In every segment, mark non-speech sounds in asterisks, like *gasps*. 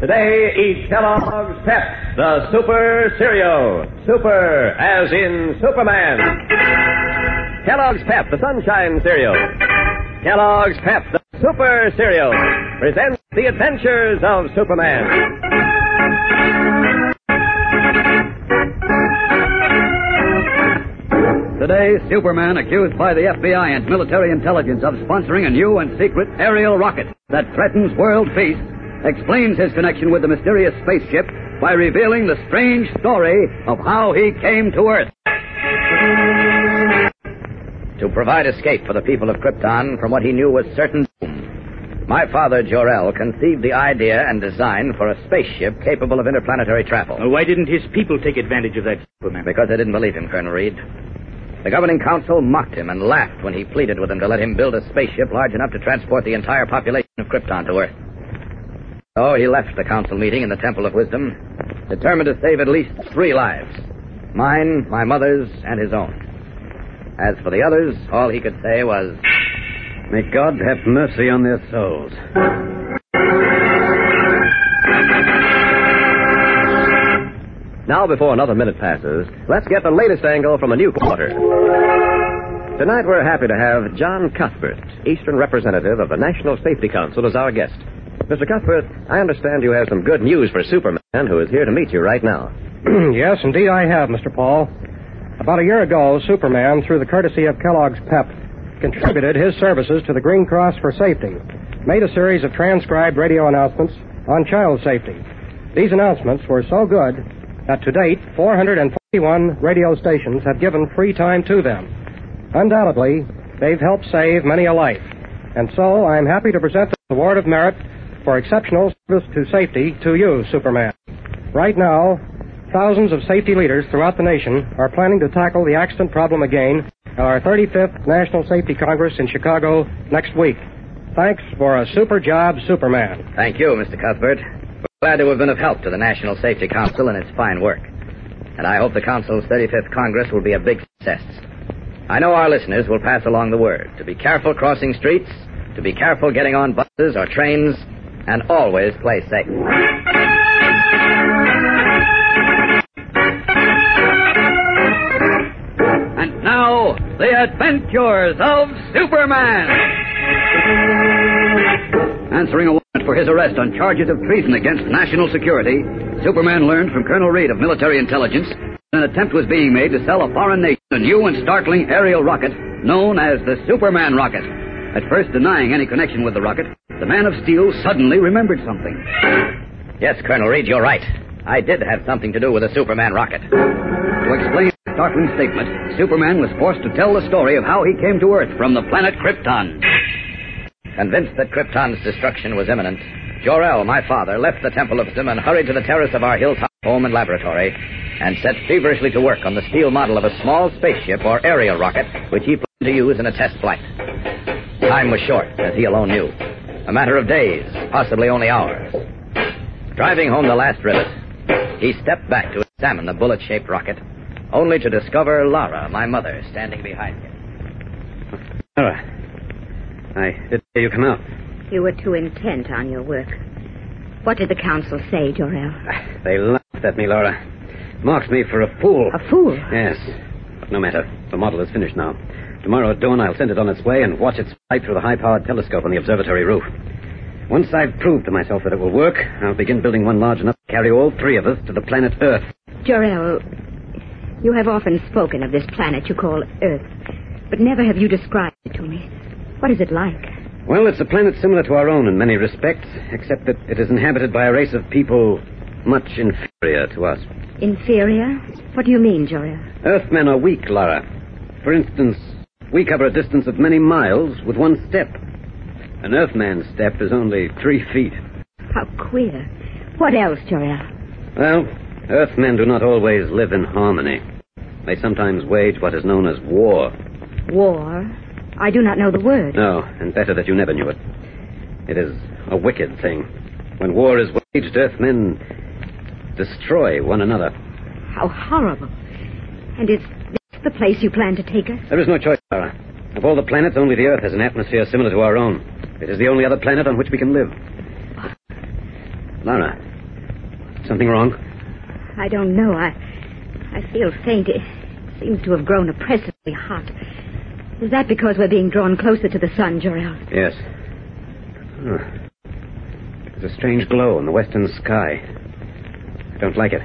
Today, eat Kellogg's Pep, the Super Cereal. Super, as in Superman. Kellogg's Pep, the Sunshine Cereal. Kellogg's Pep, the Super Cereal, presents the adventures of Superman. Today, Superman, accused by the FBI and military intelligence of sponsoring a new and secret aerial rocket that threatens world peace, explains his connection with the mysterious spaceship by revealing the strange story of how he came to Earth. To provide escape for the people of Krypton from what he knew was certain doom, my father, Jor-El, conceived the idea and design for a spaceship capable of interplanetary travel. Well, why didn't his people take advantage of that, Superman? Because they didn't believe him, Colonel Reed. The governing council mocked him and laughed when he pleaded with them to let him build a spaceship large enough to transport the entire population of Krypton to Earth. So he left the council meeting in the Temple of Wisdom, determined to save at least three lives mine, my mother's, and his own. As for the others, all he could say was, May God have mercy on their souls. Now, before another minute passes, let's get the latest angle from a new quarter. Tonight, we're happy to have John Cuthbert, Eastern representative of the National Safety Council, as our guest. Mr. Cuthbert, I understand you have some good news for Superman, who is here to meet you right now. *clears throat* yes, indeed I have, Mr. Paul. About a year ago, Superman, through the courtesy of Kellogg's PEP, contributed his services to the Green Cross for Safety, made a series of transcribed radio announcements on child safety. These announcements were so good that to date, 441 radio stations have given free time to them. Undoubtedly, they've helped save many a life. And so I'm happy to present the Award of Merit for exceptional service to safety to you, Superman. Right now, thousands of safety leaders throughout the nation are planning to tackle the accident problem again at our 35th National Safety Congress in Chicago next week. Thanks for a super job, Superman. Thank you, Mr. Cuthbert. We're glad to have been of help to the National Safety Council in its fine work. And I hope the Council's 35th Congress will be a big success. I know our listeners will pass along the word to be careful crossing streets, to be careful getting on buses or trains, and always play safe. And now, the adventures of Superman. Answering a warrant for his arrest on charges of treason against national security, Superman learned from Colonel Reed of military intelligence that an attempt was being made to sell a foreign nation a new and startling aerial rocket known as the Superman rocket. At first denying any connection with the rocket, the Man of Steel suddenly remembered something. Yes, Colonel Reed, you're right. I did have something to do with the Superman rocket. To explain the startling statement, Superman was forced to tell the story of how he came to Earth from the planet Krypton. Convinced that Krypton's destruction was imminent, Jor-El, my father, left the Temple of Wisdom and hurried to the terrace of our hilltop home and laboratory and set feverishly to work on the steel model of a small spaceship or aerial rocket which he planned to use in a test flight. Time was short, as he alone knew. A matter of days, possibly only hours. Driving home the last rivet, he stepped back to examine the bullet shaped rocket, only to discover Lara, my mother, standing behind him. Lara, I didn't hear you come out. You were too intent on your work. What did the council say, Jor-El? They laughed at me, Lara. Marked me for a fool. A fool? Yes. But no matter. The model is finished now. Tomorrow at dawn, I'll send it on its way and watch its flight through the high powered telescope on the observatory roof. Once I've proved to myself that it will work, I'll begin building one large enough to carry all three of us to the planet Earth. Jor-El, you have often spoken of this planet you call Earth, but never have you described it to me. What is it like? Well, it's a planet similar to our own in many respects, except that it is inhabited by a race of people much inferior to us. Inferior? What do you mean, Jor-El? Earthmen are weak, Lara. For instance, we cover a distance of many miles with one step. An Earthman's step is only three feet. How queer. What else, Jor-El? Well, Earthmen do not always live in harmony. They sometimes wage what is known as war. War? I do not know the word. No, and better that you never knew it. It is a wicked thing. When war is waged, Earthmen destroy one another. How horrible. And is this the place you plan to take us? There is no choice, Lara. Of all the planets, only the Earth has an atmosphere similar to our own. It is the only other planet on which we can live. Lara, something wrong? I don't know. I I feel faint. It seems to have grown oppressively hot. Is that because we're being drawn closer to the sun, Jor-El? Yes. Huh. There's a strange glow in the western sky. I don't like it.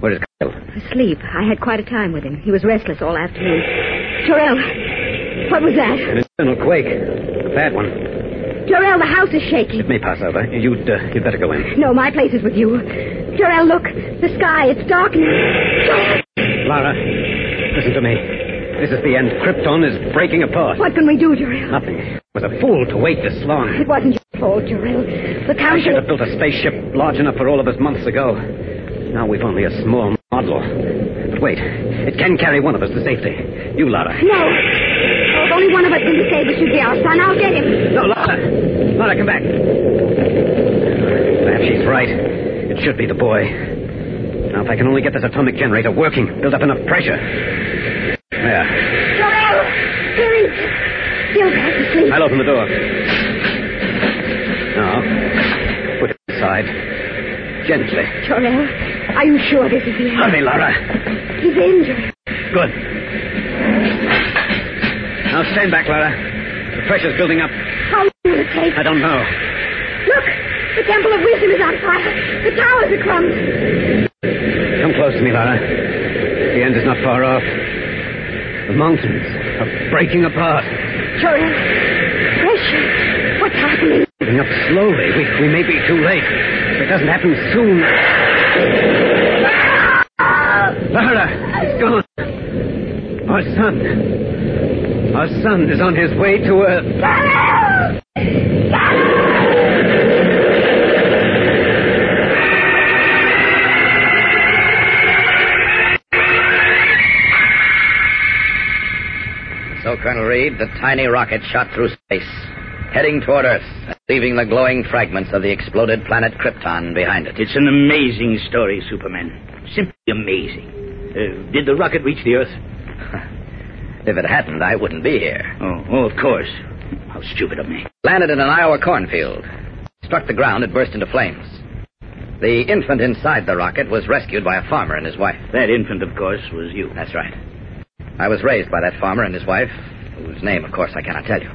Where is Kyle? Asleep. I had quite a time with him. He was restless all afternoon. Jor-El, what was that? An internal quake. A bad one. Jor-El, the house is shaking. It may pass over. You'd, uh, you'd better go in. No, my place is with you. Jor-El, look. The sky, it's darkening. Jor-El, Lara, listen to me. This is the end. Krypton is breaking apart. what can we do, Jor-El? Nothing. I was a fool to wait this long. It wasn't your fault, Jor-El. The I should have built a spaceship large enough for all of us months ago. Now we've only a small model. But wait, it can carry one of us to safety. You, Lara. No. Oh, if only one of us can be saved, it should be our son. I'll get him. No, Lara. Lara, come back. Perhaps she's right. It should be the boy. Now, if I can only get this atomic generator working, build up enough pressure. There. Here he is. Still fast asleep. I'll open the door. Now, put it inside. Gently. Jor-El, are you sure this is the end? Hurry, Lara. He's injured. Good. Now stand back, Lara. The pressure's building up. How long will it take? I don't know. Look! The Temple of Wisdom is on fire. The towers are crumbling. Come close to me, Lara. The end is not far off. The mountains are breaking apart. Jor-El, pressure. What's happening? Moving up slowly. We, we may be too late. If it doesn't happen soon. Uh, Lara, it's gone. Our son. Our son is on his way to Earth. So, Colonel Reed, the tiny rocket shot through space, heading toward Earth, leaving the glowing fragments of the exploded planet Krypton behind it. It's an amazing story, Superman. Simply amazing. Uh, did the rocket reach the Earth? *laughs* If it hadn't, I wouldn't be here. Oh, oh, of course. How stupid of me. Landed in an Iowa cornfield. Struck the ground, it burst into flames. The infant inside the rocket was rescued by a farmer and his wife. That infant, of course, was you. That's right. I was raised by that farmer and his wife, whose name, of course, I cannot tell you.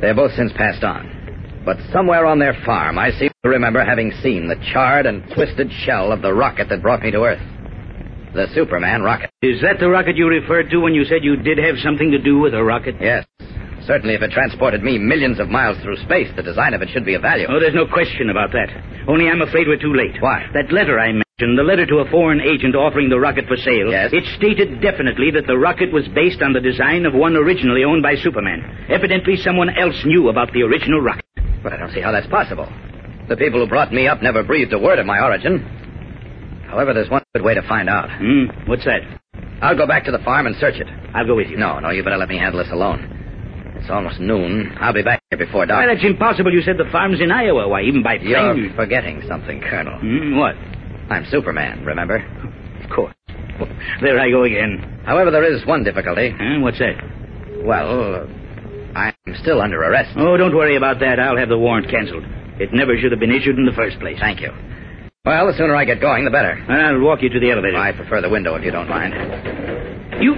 They're both since passed on. But somewhere on their farm, I seem to remember having seen the charred and twisted shell of the rocket that brought me to Earth. The Superman rocket. Is that the rocket you referred to when you said you did have something to do with a rocket? Yes. Certainly, if it transported me millions of miles through space, the design of it should be of value. Oh, there's no question about that. Only I'm afraid we're too late. Why? That letter I mentioned, the letter to a foreign agent offering the rocket for sale, Yes? it stated definitely that the rocket was based on the design of one originally owned by Superman. Evidently, someone else knew about the original rocket. But I don't see how that's possible. The people who brought me up never breathed a word of my origin. However, there's one good way to find out. Hmm? What's that? I'll go back to the farm and search it. I'll go with you. No, no, you better let me handle this alone. It's almost noon. I'll be back here before dark. that's impossible. You said the farm's in Iowa. Why, even by plane. You're forgetting something, Colonel. Hmm, what? I'm Superman, remember? Of course. There I go again. However, there is one difficulty. Huh? What's that? Well, uh, I'm still under arrest. Oh, don't worry about that. I'll have the warrant canceled. It never should have been issued in the first place. Thank you. Well, the sooner I get going, the better. I'll walk you to the elevator. I prefer the window if you don't mind. You.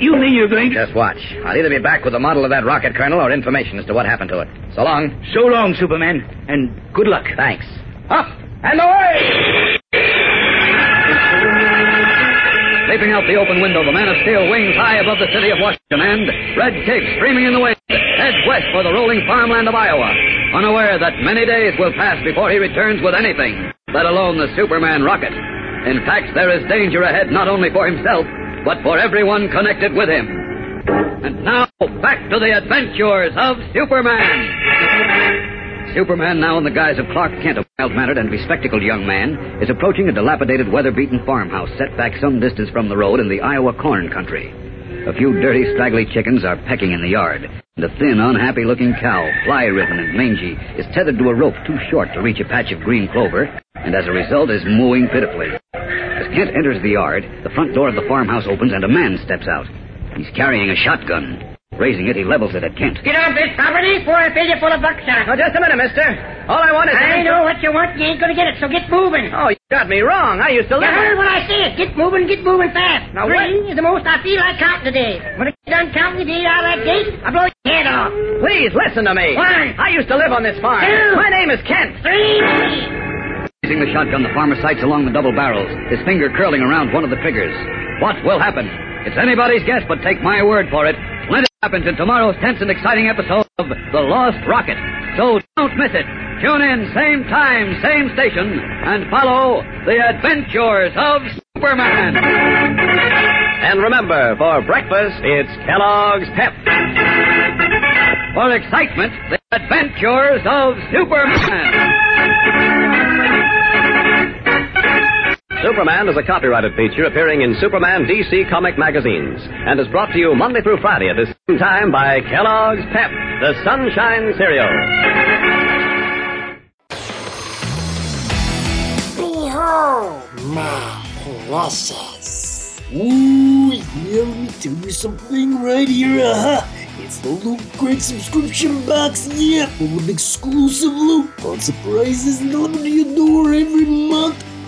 You mean you're going to. Just watch. I'll either be back with the model of that rocket, Colonel, or information as to what happened to it. So long. So long, Superman, and good luck. Thanks. Up and away! Leaping out the open window, the man of steel wings high above the city of Washington and red cape streaming in the wind, heads west for the rolling farmland of Iowa, unaware that many days will pass before he returns with anything, let alone the Superman rocket. In fact, there is danger ahead not only for himself, but for everyone connected with him. And now, back to the adventures of Superman. Superman, now in the guise of Clark Kent, a mild-mannered and bespectacled young man, is approaching a dilapidated, weather-beaten farmhouse set back some distance from the road in the Iowa corn country. A few dirty, straggly chickens are pecking in the yard, and a thin, unhappy-looking cow, fly-ridden and mangy, is tethered to a rope too short to reach a patch of green clover, and as a result is mooing pitifully. As Kent enters the yard, the front door of the farmhouse opens and a man steps out. He's carrying a shotgun. Raising it, he levels it at Kent. Get off this property before I fill you full of buckshot. Now, just a minute, mister. All I want is... I know what you want. You ain't gonna get it, so get moving. Oh, you got me wrong. I used to live... You live... heard what I said. Get moving, get moving fast. Now, Three is the most I feel like counting today. When I get done counting, you get out of that gate, I blow your head off. Please, listen to me. One. I used to live on this farm. Two. My name is Kent. Three. Raising the shotgun, the farmer sights along the double barrels, his finger curling around one of the triggers. What will happen? It's anybody's guess, but take my word for it. Plenty happens in tomorrow's tense and exciting episode of The Lost Rocket. So don't miss it. Tune in, same time, same station, and follow the adventures of Superman. And remember, for breakfast, it's Kellogg's Pep. For excitement, the adventures of Superman. Superman is a copyrighted feature appearing in Superman DC comic magazines and is brought to you Monday through Friday at this same time by Kellogg's Pep, the Sunshine Cereal. Behold my precious. Ooh, yeah, let me tell you something right here. Uh-huh. It's the Loot Crate subscription box, yeah, full of exclusive loot, fun surprises delivered to your door every month.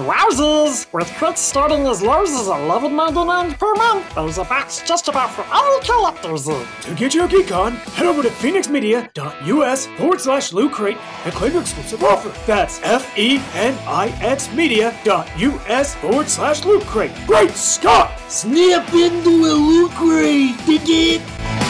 Wowzers! With crits starting as low as $11.99 per month, those are box just about for all collectors. To get your geek on, head over to phoenixmedia.us forward slash loot crate and claim your exclusive offer. That's F-E-N-I-X media.us forward slash loot crate. Great Scott! Snap into a Loot Crate, dig it?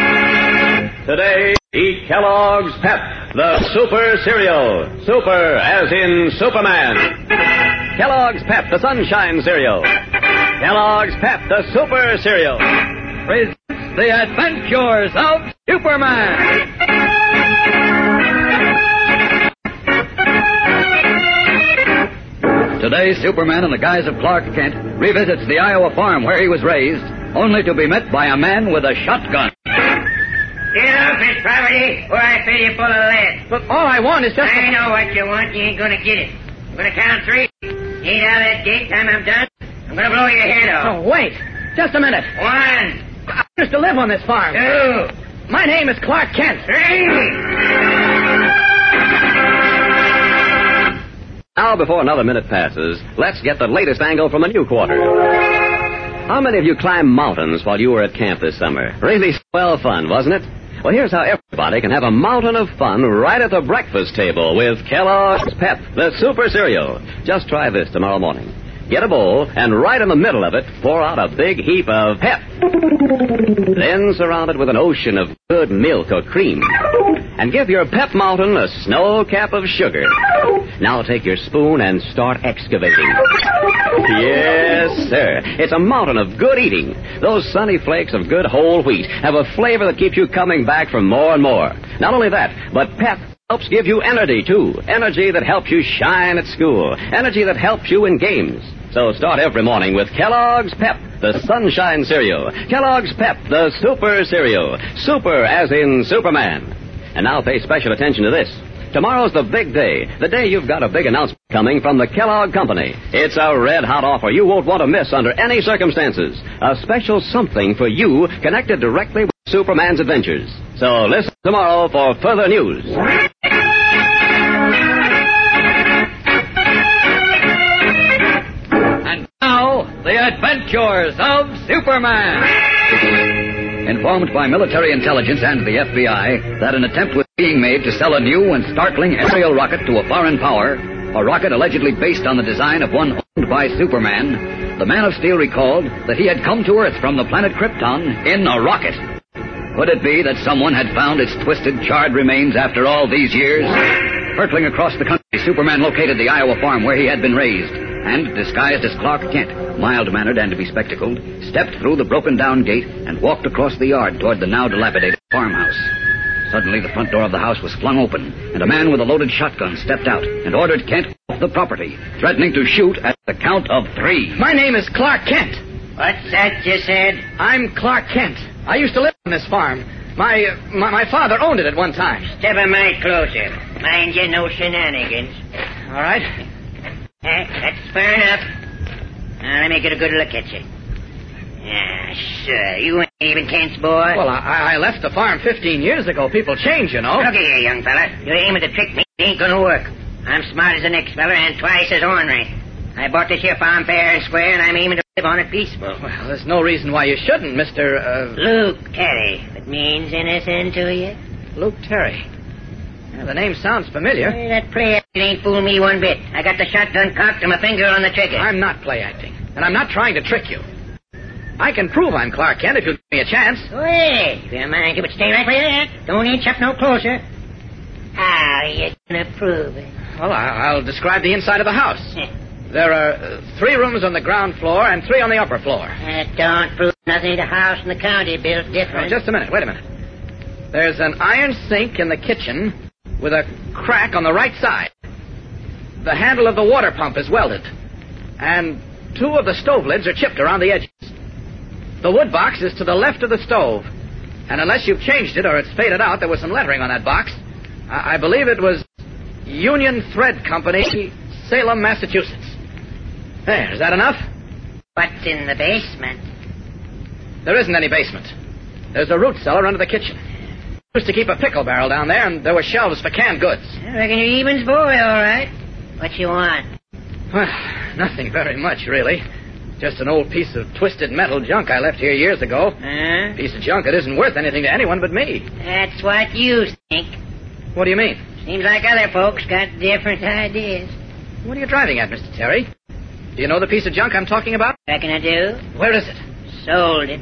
Today, eat Kellogg's Pep, the Super Cereal. Super as in Superman. Kellogg's Pep, the Sunshine Cereal. Kellogg's Pep, the Super Cereal. presents the adventures of Superman. Today, Superman, in the guise of Clark Kent, revisits the Iowa farm where he was raised, only to be met by a man with a shotgun. Get off this property or I fill you full of lead. But all I want is just I a... know what you want. You ain't gonna get it. I'm gonna count three. Get out of that gate. Time I'm done. I'm gonna blow your head off. Oh, wait. Just a minute. One, I used to live on this farm. two, My name is Clark Kent. three. Now, before another minute passes, let's get the latest angle from a new quarter. How many of you climbed mountains while you were at camp this summer? Really swell fun, wasn't it? Well, here's how everybody can have a mountain of fun right at the breakfast table with Kellogg's Pep, the super cereal. Just try this tomorrow morning. Get a bowl, and right in the middle of it, pour out a big heap of pep. Then surround it with an ocean of good milk or cream. And give your pep mountain a snow cap of sugar. Now take your spoon and start excavating. Yes, sir. It's a mountain of good eating. Those sunny flakes of good whole wheat have a flavor that keeps you coming back for more and more. Not only that, but pep helps give you energy, too. Energy that helps you shine at school. Energy that helps you in games. So start every morning with Kellogg's Pep, the Sunshine Cereal. Kellogg's Pep, the Super Cereal. Super as in Superman. And now pay special attention to this. Tomorrow's the big day, the day you've got a big announcement coming from the Kellogg Company. It's a red hot offer you won't want to miss under any circumstances. A special something for you connected directly with Superman's adventures. So listen tomorrow for further news. The adventures of Superman. Informed by military intelligence and the FBI that an attempt was being made to sell a new and startling aerial rocket to a foreign power, a rocket allegedly based on the design of one owned by Superman, the Man of Steel recalled that he had come to Earth from the planet Krypton in a rocket. Could it be that someone had found its twisted, charred remains after all these years? Hurtling across the country, Superman located the Iowa farm where he had been raised, and, disguised as Clark Kent, mild-mannered and bespectacled, stepped through the broken-down gate and walked across the yard toward the now dilapidated farmhouse. Suddenly, the front door of the house was flung open, and a man with a loaded shotgun stepped out and ordered Kent off the property, threatening to shoot at the count of three. My name is Clark Kent. What's that you said? I'm Clark Kent. I used to live on this farm. My, uh, my my father owned it at one time. Step a mite closer. Mind you, no shenanigans. All right. Eh, that's fair enough. Now, let me get a good look at you. Yeah, sure. You ain't even Kent's boy. Well, I, I left the farm 15 years ago. People change, you know. Look here, young fella. You're aiming to trick me. It ain't gonna work. I'm smart as the next fella and twice as ornery. I bought this here farm fair and square, and I'm aiming to live on it peaceful. Well, there's no reason why you shouldn't, Mr. Uh, Luke Terry. It means anything to you? Luke Terry. Yeah, the name sounds familiar. Hey, that play acting ain't fooled me one bit. I got the shotgun cocked and my finger on the trigger. I'm not play acting, and I'm not trying to trick you. I can prove I'm Clark Kent if you'll give me a chance. Wait, if you mind, you but stay right where you're. Don't inch up no closer. How you gonna prove it? Well, I'll describe the inside of the house. There are uh, three rooms on the ground floor and three on the upper floor. That don't prove nothing. The house in the county built different. just a minute. Wait a minute. There's an iron sink in the kitchen with a crack on the right side. The handle of the water pump is welded. And two of the stove lids are chipped around the edges. The wood box is to the left of the stove. And unless you've changed it or it's faded out, there was some lettering on that box. I, I believe it was Union Thread Company, Salem, Massachusetts. There, is that enough? What's in the basement? There isn't any basement. There's a root cellar under the kitchen. Used to keep a pickle barrel down there, and there were shelves for canned goods. I reckon you're Eben's boy, all right. What you want? Well, nothing very much, really. Just an old piece of twisted metal junk I left here years ago. Huh? Piece of junk that isn't worth anything to anyone but me. That's what you think. What do you mean? Seems like other folks got different *laughs* ideas. What are you driving at, Mr. Terry? Do you know the piece of junk I'm talking about? Reckon I do. Where is it? Sold it.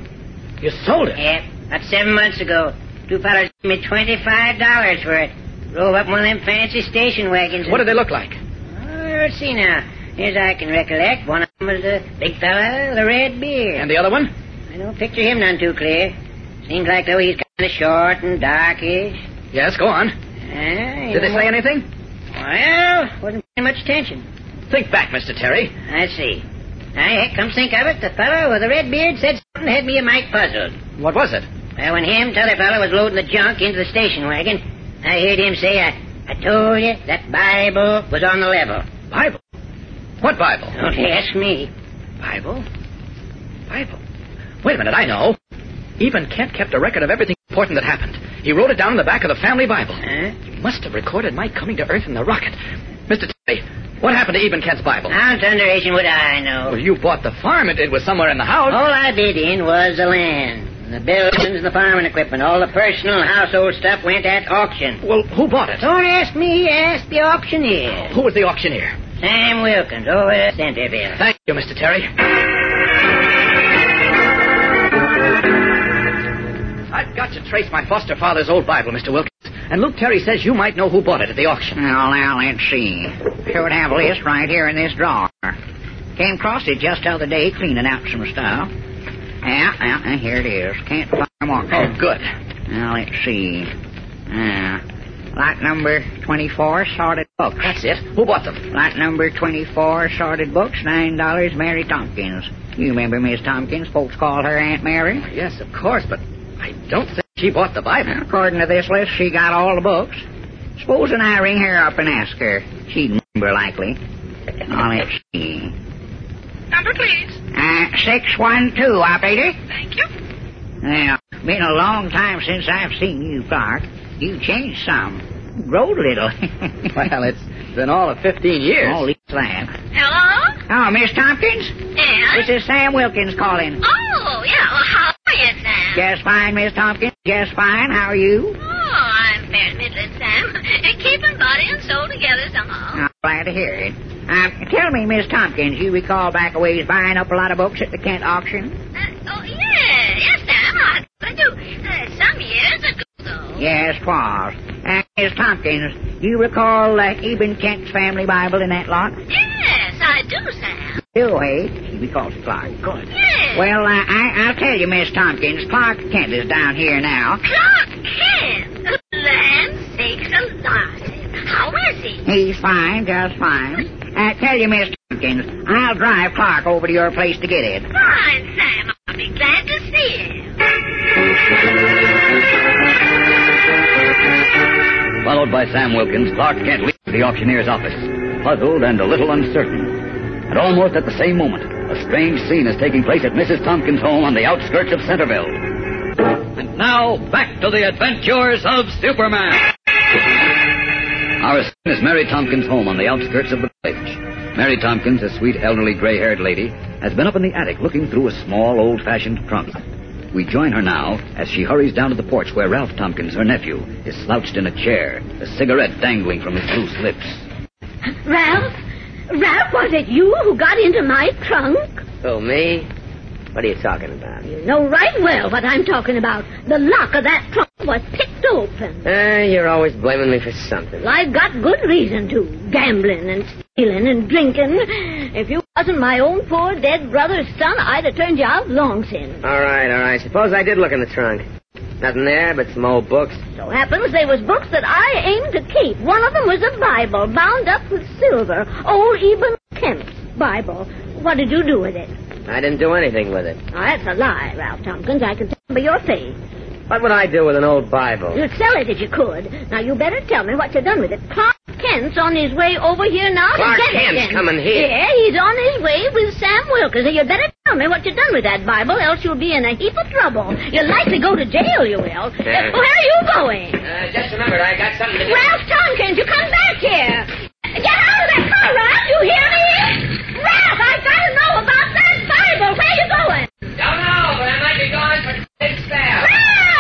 You sold it? Yep. About seven months ago. Two fellas gave me twenty-five dollars for it. Drove up one of them fancy station wagons. What did they look like? Oh, let's see now. As I can recollect, one of them was the big fella with a red beard. And the other one? I don't picture him none too clear. Seems like though he's kind of short and darkish. Yes, go on. Uh, Did they say anything? Well, wasn't paying much attention. Think back, Mr. Terry. I see. Heck, come think of it, the fellow with the red beard said something had me a mite puzzled. What was it? Well, when him, t'other fellow, was loading the junk into the station wagon, I heard him say, I, I told you that Bible was on the level. Bible? What Bible? Don't ask me. Bible? Bible? Wait a minute, I know. Eben Kent kept a record of everything important that happened. He wrote it down in the back of the family Bible. Huh? He must have recorded my coming to Earth in the rocket. Terry, what happened to Eben Kent's Bible? How thunderation would I know? Well, you bought the farm. It, it was somewhere in the house. All I bid in was the land. The buildings, and the farming equipment, all the personal household stuff went at auction. Well, who bought it? Don't ask me, ask the auctioneer. Oh, who was the auctioneer? Sam Wilkins, oh, over at Centerville. Thank you, Mr. Terry. I've got to trace my foster father's old Bible, Mr. Wilkins. And Luke Terry says you might know who bought it at the auction. Well, now, let's see. Should have a list right here in this drawer. Came across it just the other day cleaning out some stuff. Yeah, yeah, here it is. Can't find more. Oh, good. Now, let's see. Uh, lot number 24, sorted books. That's it. Who bought them? Lot number 24, sorted books, $9, Mary Tompkins. You remember Miss Tompkins? Folks call her Aunt Mary. Yes, of course, but I don't think she bought the Bible. According to this list, she got all the books. Supposing I ring her up and ask her. She'd remember likely. Now, let's see. Number, please. Uh, 612, operator. Thank you. Now, been a long time since I've seen you, Clark. You've changed some. Growed a little. *laughs* well, it's been all of 15 years. Holy that. Hello? Oh, Miss Tompkins? Yes? This is Sam Wilkins calling. Oh, yeah. Well, how you, Sam? Just fine, Miss Tompkins. Just fine. How are you? Oh, I'm fair middling, Sam. Keeping body and soul together somehow. I'm glad to hear it. Uh, tell me, Miss Tompkins, you recall back a ways buying up a lot of books at the Kent auction? Uh, oh, yeah. Yes, Sam. I, I do. Uh, some years ago, though. Yes, twas. Miss Tompkins, you recall uh, Eben Kent's family Bible in that lot? Yes, I do, Sam. Do, eh? She recalls Clark. Good. Yes. Well, uh, I, I'll tell you, Miss Tompkins, Clark Kent is down here now. Clark Kent? Land sakes alive. How is he? He's fine, just fine. Uh, tell you, Miss Tompkins, I'll drive Clark over to your place to get it. Fine, Sam. I'll be glad to see him. Followed by Sam Wilkins, Clark Kent leaves the auctioneer's office, puzzled and a little uncertain. And almost at the same moment, a strange scene is taking place at Mrs. Tompkins' home on the outskirts of Centerville. And now, back to the adventures of Superman. Our scene is Mary Tompkins' home on the outskirts of the village. Mary Tompkins, a sweet, elderly, gray-haired lady, has been up in the attic looking through a small, old-fashioned trunk. We join her now as she hurries down to the porch where Ralph Tompkins, her nephew, is slouched in a chair, a cigarette dangling from his loose lips. Ralph? Ralph, was it you who got into my trunk? Oh, me? What are you talking about? You know right well what I'm talking about. The lock of that trunk was picked open. Uh, you're always blaming me for something. Well, I've got good reason to. Gambling and stealing and drinking. If you wasn't my own poor dead brother's son, I'd have turned you out long since. All right, all right. Suppose I did look in the trunk. Nothing there but some old books. So happens they was books that I aimed to keep. One of them was a Bible bound up with silver. Old Eben Kent's Bible. What did you do with it? I didn't do anything with it. Now, that's a lie, Ralph Tompkins. I can tell by your face. What would I do with an old Bible? You'd sell it if you could. Now, you better tell me what you done with it. Clark Kent's on his way over here now Clark to get it. Kent's then. coming here. Yeah, he's on his way with Sam Wilkins. And you better tell me what you done with that Bible, else you'll be in a heap of trouble. You'll likely go to jail, you will. Yeah. Uh, where are you going? Uh, just remembered I got something to do. Ralph Tompkins, you come back here. Get out of that car, Ralph. You hear me? Ralph, I've gotta know about that Bible. Where are you going? Don't know, but I might be going for big spell. Ralph!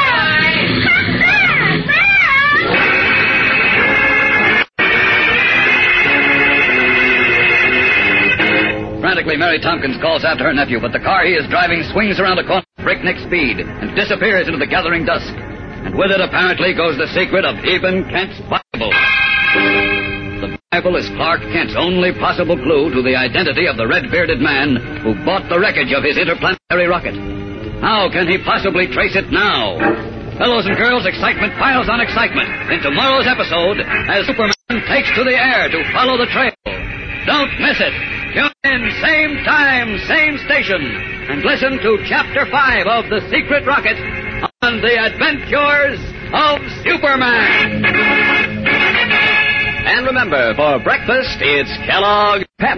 Frantically, Mary Tompkins calls after her nephew, but the car he is driving swings around a corner at breakneck speed and disappears into the gathering dusk. And with it, apparently, goes the secret of Eben Kent's Bible. The Bible is Clark Kent's only possible clue to the identity of the red-bearded man who bought the wreckage of his interplanetary rocket. How can he possibly trace it now? Fellows and girls, excitement piles on excitement in tomorrow's episode as Superman takes to the air to follow the trail. Don't miss it. Tune in, same time, same station, and listen to Chapter 5 of The Secret Rocket on The Adventures of Superman. And remember, for breakfast, it's Kellogg Pep.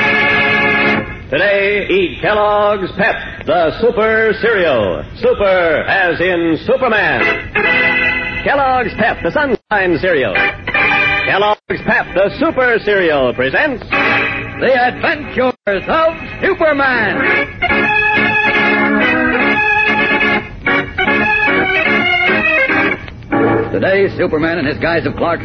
Today, eat Kellogg's Pep, the Super Cereal. Super as in Superman. Kellogg's Pep, the Sunshine Cereal. Kellogg's Pep, the Super Cereal presents The Adventures of Superman. Today, Superman in his guise of Clark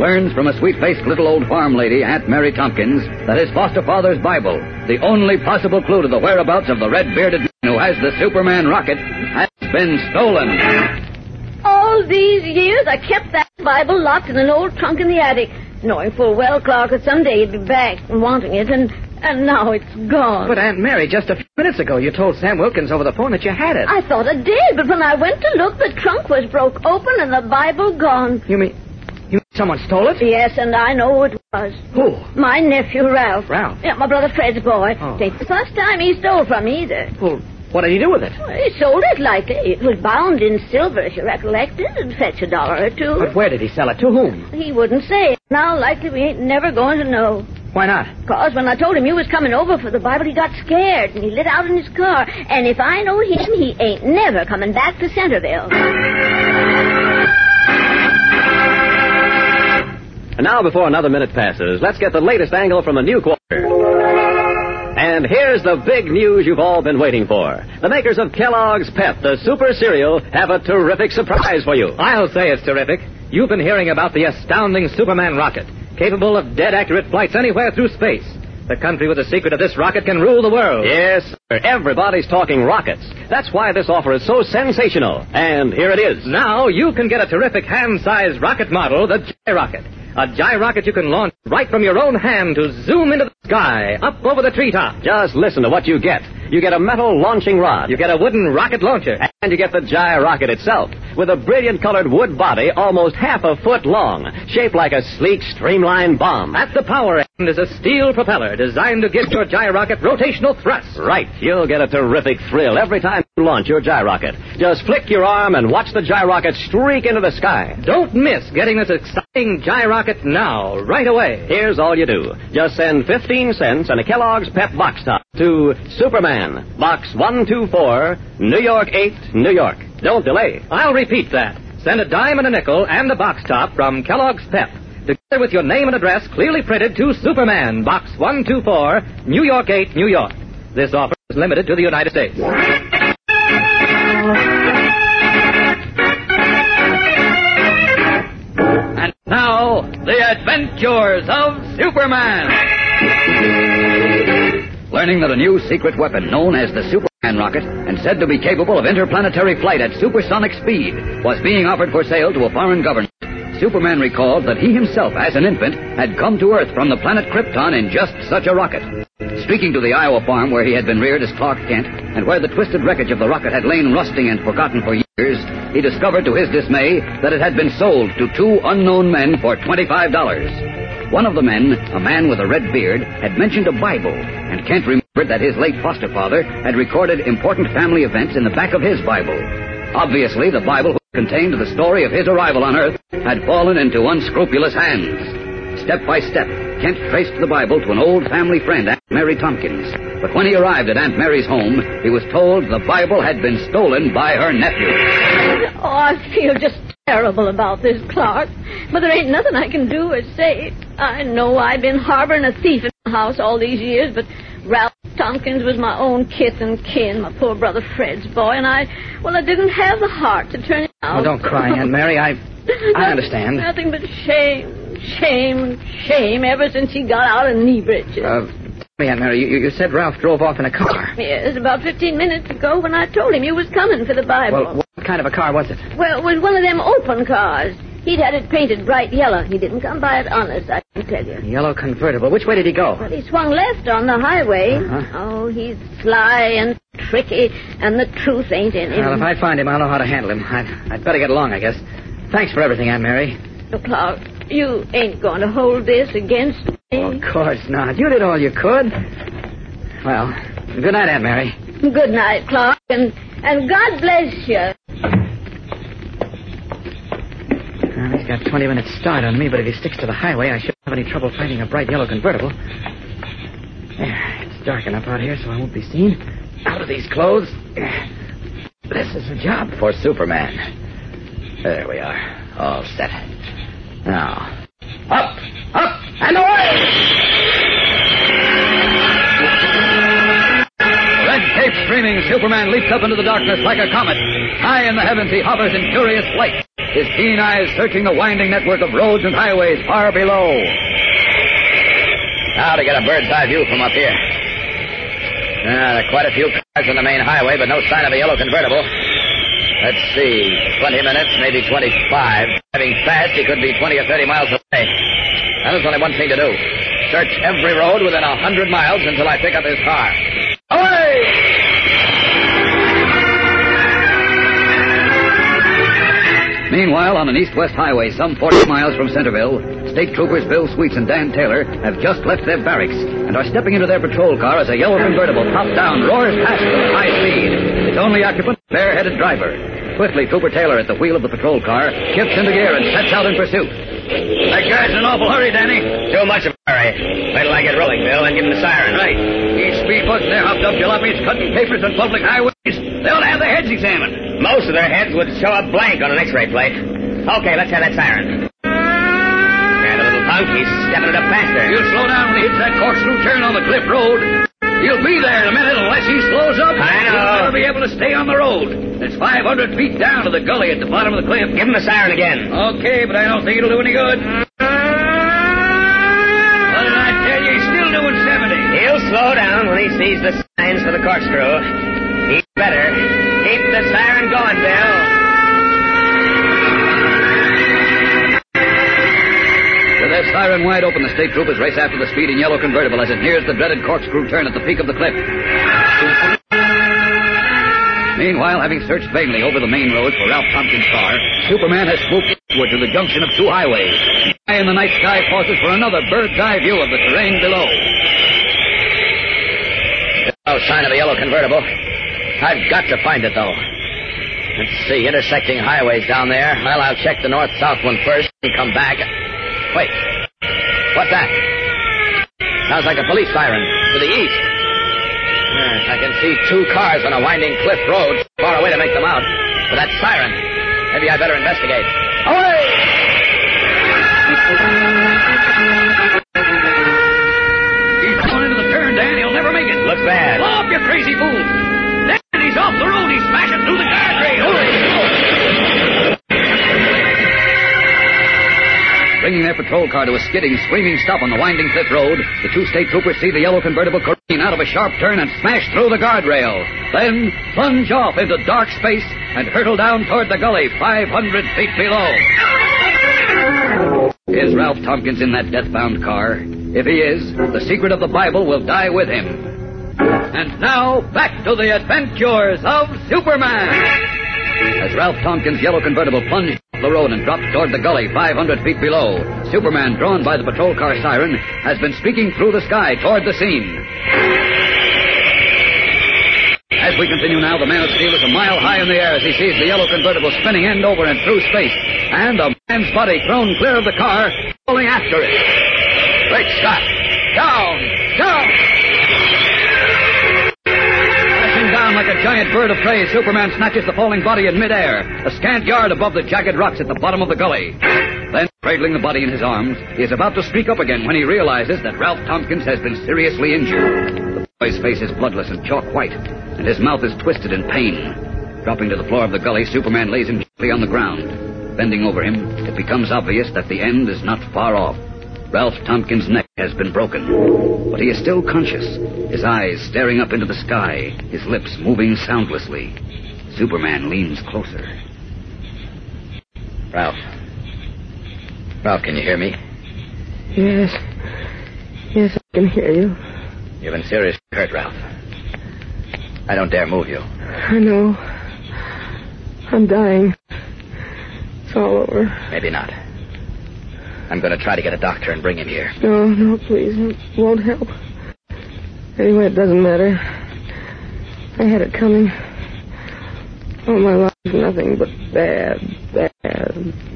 learns from a sweet-faced little old farm lady, Aunt Mary Tompkins, that his foster father's Bible, the only possible clue to the whereabouts of the red-bearded man who has the Superman rocket, has been stolen. All these years I kept that Bible locked in an old trunk in the attic, knowing full well Clark that someday he'd be back wanting it, and and now it's gone. But Aunt Mary, just a few minutes ago, you told Sam Wilkins over the phone that you had it. I thought I did, but when I went to look, the trunk was broke open and the Bible gone. You mean you mean someone stole it? Yes, and I know who it was. Who? My nephew, Ralph. Ralph? Yeah, my brother Fred's boy. Oh. It ain't the first time he stole from me either. Well, what did he do with it? Well, he sold it likely. It was bound in silver, if you recollect. It'd fetch a dollar or two. But where did he sell it? To whom? He wouldn't say. Now, likely we ain't never going to know. Why not? Because when I told him you was coming over for the Bible, he got scared and he lit out in his car. And if I know him, he ain't never coming back to Centerville. And now, before another minute passes, let's get the latest angle from the new quarter. And here's the big news you've all been waiting for. The makers of Kellogg's Pep, the super cereal, have a terrific surprise for you. I'll say it's terrific. You've been hearing about the astounding Superman rocket, capable of dead accurate flights anywhere through space. The country with the secret of this rocket can rule the world. Yes, sir. Everybody's talking rockets. That's why this offer is so sensational. And here it is. Now you can get a terrific hand-sized rocket model, the Gy-Rocket. A Gy-Rocket you can launch right from your own hand to zoom into the sky, up over the treetop. Just listen to what you get. You get a metal launching rod. You get a wooden rocket launcher. And you get the Gy-Rocket itself, with a brilliant colored wood body almost half a foot long, shaped like a sleek, streamlined bomb. At the power end is a steel propeller designed to give your Gy-Rocket rotational thrust. Right. You'll get a terrific thrill every time you launch your Gy-Rocket. Just flick your arm and watch the Gy-Rocket streak into the sky. Don't miss getting this exciting Gy-Rocket now, right away. Here's all you do. Just send 15 cents and a Kellogg's Pep box top to Superman, Box 124, New York 8, New York. Don't delay. I'll repeat that. Send a dime and a nickel and a box top from Kellogg's Pep. Together with your name and address clearly printed to Superman, Box 124, New York 8, New York. This offer is limited to the United States. Now, the adventures of Superman. Learning that a new secret weapon known as the Superman rocket and said to be capable of interplanetary flight at supersonic speed was being offered for sale to a foreign government, Superman recalled that he himself, as an infant, had come to Earth from the planet Krypton in just such a rocket. Streaking to the Iowa farm where he had been reared as Clark Kent, and where the twisted wreckage of the rocket had lain rusting and forgotten for years, he discovered to his dismay that it had been sold to two unknown men for $25. One of the men, a man with a red beard, had mentioned a Bible, and Kent remembered that his late foster father had recorded important family events in the back of his Bible. Obviously, the Bible which contained the story of his arrival on Earth had fallen into unscrupulous hands. Step by step, Kent traced the Bible to an old family friend, Aunt Mary Tompkins. But when he arrived at Aunt Mary's home, he was told the Bible had been stolen by her nephew. Oh, I feel just terrible about this, Clark. But there ain't nothing I can do or say. I know I've been harboring a thief in my house all these years, but Ralph Tompkins was my own kith and kin, my poor brother Fred's boy, and I, well, I didn't have the heart to turn it out. Oh, don't cry, Aunt *laughs* Mary. I, I understand. Nothing but shame, shame, shame ever since he got out of knee breeches. Uh, tell me, Aunt Mary, you, you said Ralph drove off in a car. Yes, about 15 minutes ago when I told him you was coming for the Bible. Well, What kind of a car was it? Well, it was one of them open cars. He'd had it painted bright yellow. He didn't come by it honest, I can tell you. Yellow convertible. Which way did he go? Well, he swung left on the highway. Uh-huh. Oh, he's sly and tricky, and the truth ain't in him. Well, if I find him, I'll know how to handle him. I'd, I'd better get along, I guess. Thanks for everything, Aunt Mary. Look, Clark, you ain't going to hold this against me. Of course not. You did all you could. Well, good night, Aunt Mary. Good night, Clark, and, and God bless you. Well, he's got 20 minutes start on me, but if he sticks to the highway, I shouldn't have any trouble finding a bright yellow convertible. There, it's dark enough out here so I won't be seen. Out of these clothes. This is a job For Superman. There we are. All set. Now, up, up, and Red cape streaming, Superman leaps up into the darkness like a comet. High in the heavens, he hovers in furious flight, his keen eyes searching the winding network of roads and highways far below. Now to get a bird's eye view from up here. Ah, there are quite a few cars on the main highway, but no sign of a yellow convertible. Let's see. 20 minutes, maybe 25. Driving fast, he could be 20 or 30 miles away. Now, there's only one thing to do. Search every road within a 100 miles until I pick up his car. Meanwhile, on an east-west highway some 40 miles from Centerville, State Troopers Bill Sweets and Dan Taylor have just left their barracks and are stepping into their patrol car as a yellow convertible, top down, roars past them at high speed. Its only occupant, bare-headed driver. Swiftly, Trooper Taylor at the wheel of the patrol car shifts into gear and sets out in pursuit. That guy's in an awful hurry, Danny. Too much of a hurry. Wait till I get rolling, Bill, and give him the siren. Right. These speedboats, they're hopped up jalopies cutting papers on public highways. They ought have their heads examined. Most of their heads would show up blank on an x-ray plate. Okay, let's have that siren. And the little punk, he's stepping it up faster. He'll slow down when he hits that corkscrew turn on the cliff road. He'll be there in a minute unless he slows up. I know. He'll never be able to stay on the road. It's 500 feet down to the gully at the bottom of the cliff. Give him the siren again. Okay, but I don't think it'll do any good. What did I tell you? He's still doing 70. He'll slow down when he sees the signs for the corkscrew. Better. Keep the siren going, Bill. With their siren wide open, the state troopers race after the speeding yellow convertible as it nears the dreaded corkscrew turn at the peak of the cliff. Meanwhile, having searched vainly over the main roads for Ralph Tompkins' car, Superman has swooped eastward to the junction of two highways. High in the night sky pauses for another bird's eye view of the terrain below. No sign of a yellow convertible. I've got to find it, though. Let's see, intersecting highways down there. Well, I'll check the north-south one first and come back. Wait. What's that? Sounds like a police siren to the east. Yes, I can see two cars on a winding cliff road, far away to make them out. But that siren. Maybe I better investigate. Away! He's going into the turn, Dan. He'll never make it. Looks bad. Blow up, you crazy fool. He's off the road. He's smashing through the guardrail. Bringing their patrol car to a skidding, screaming stop on the winding cliff road, the two state troopers see the yellow convertible careen out of a sharp turn and smash through the guardrail. Then plunge off into dark space and hurtle down toward the gully 500 feet below. Is Ralph Tompkins in that death-bound car? If he is, the secret of the Bible will die with him. And now, back to the adventures of Superman! As Ralph Tompkins' yellow convertible plunged off the road and dropped toward the gully 500 feet below, Superman, drawn by the patrol car siren, has been streaking through the sky toward the scene. As we continue now, the Man of Steel is a mile high in the air as he sees the yellow convertible spinning end over and through space, and a man's body thrown clear of the car, falling after it. Great Scott! Down! Down! Like a giant bird of prey, Superman snatches the falling body in midair, a scant yard above the jagged rocks at the bottom of the gully. Then, cradling the body in his arms, he is about to speak up again when he realizes that Ralph Tompkins has been seriously injured. The boy's face is bloodless and chalk white, and his mouth is twisted in pain. Dropping to the floor of the gully, Superman lays him gently on the ground. Bending over him, it becomes obvious that the end is not far off. Ralph Tompkins' neck has been broken, but he is still conscious, his eyes staring up into the sky, his lips moving soundlessly. Superman leans closer. Ralph. Ralph, can you hear me? Yes. Yes, I can hear you. You've been seriously hurt, Ralph. I don't dare move you. I know. I'm dying. It's all over. Maybe not. I'm going to try to get a doctor and bring him here. No, no, please. It won't help. Anyway, it doesn't matter. I had it coming. All my life, nothing but bad, bad,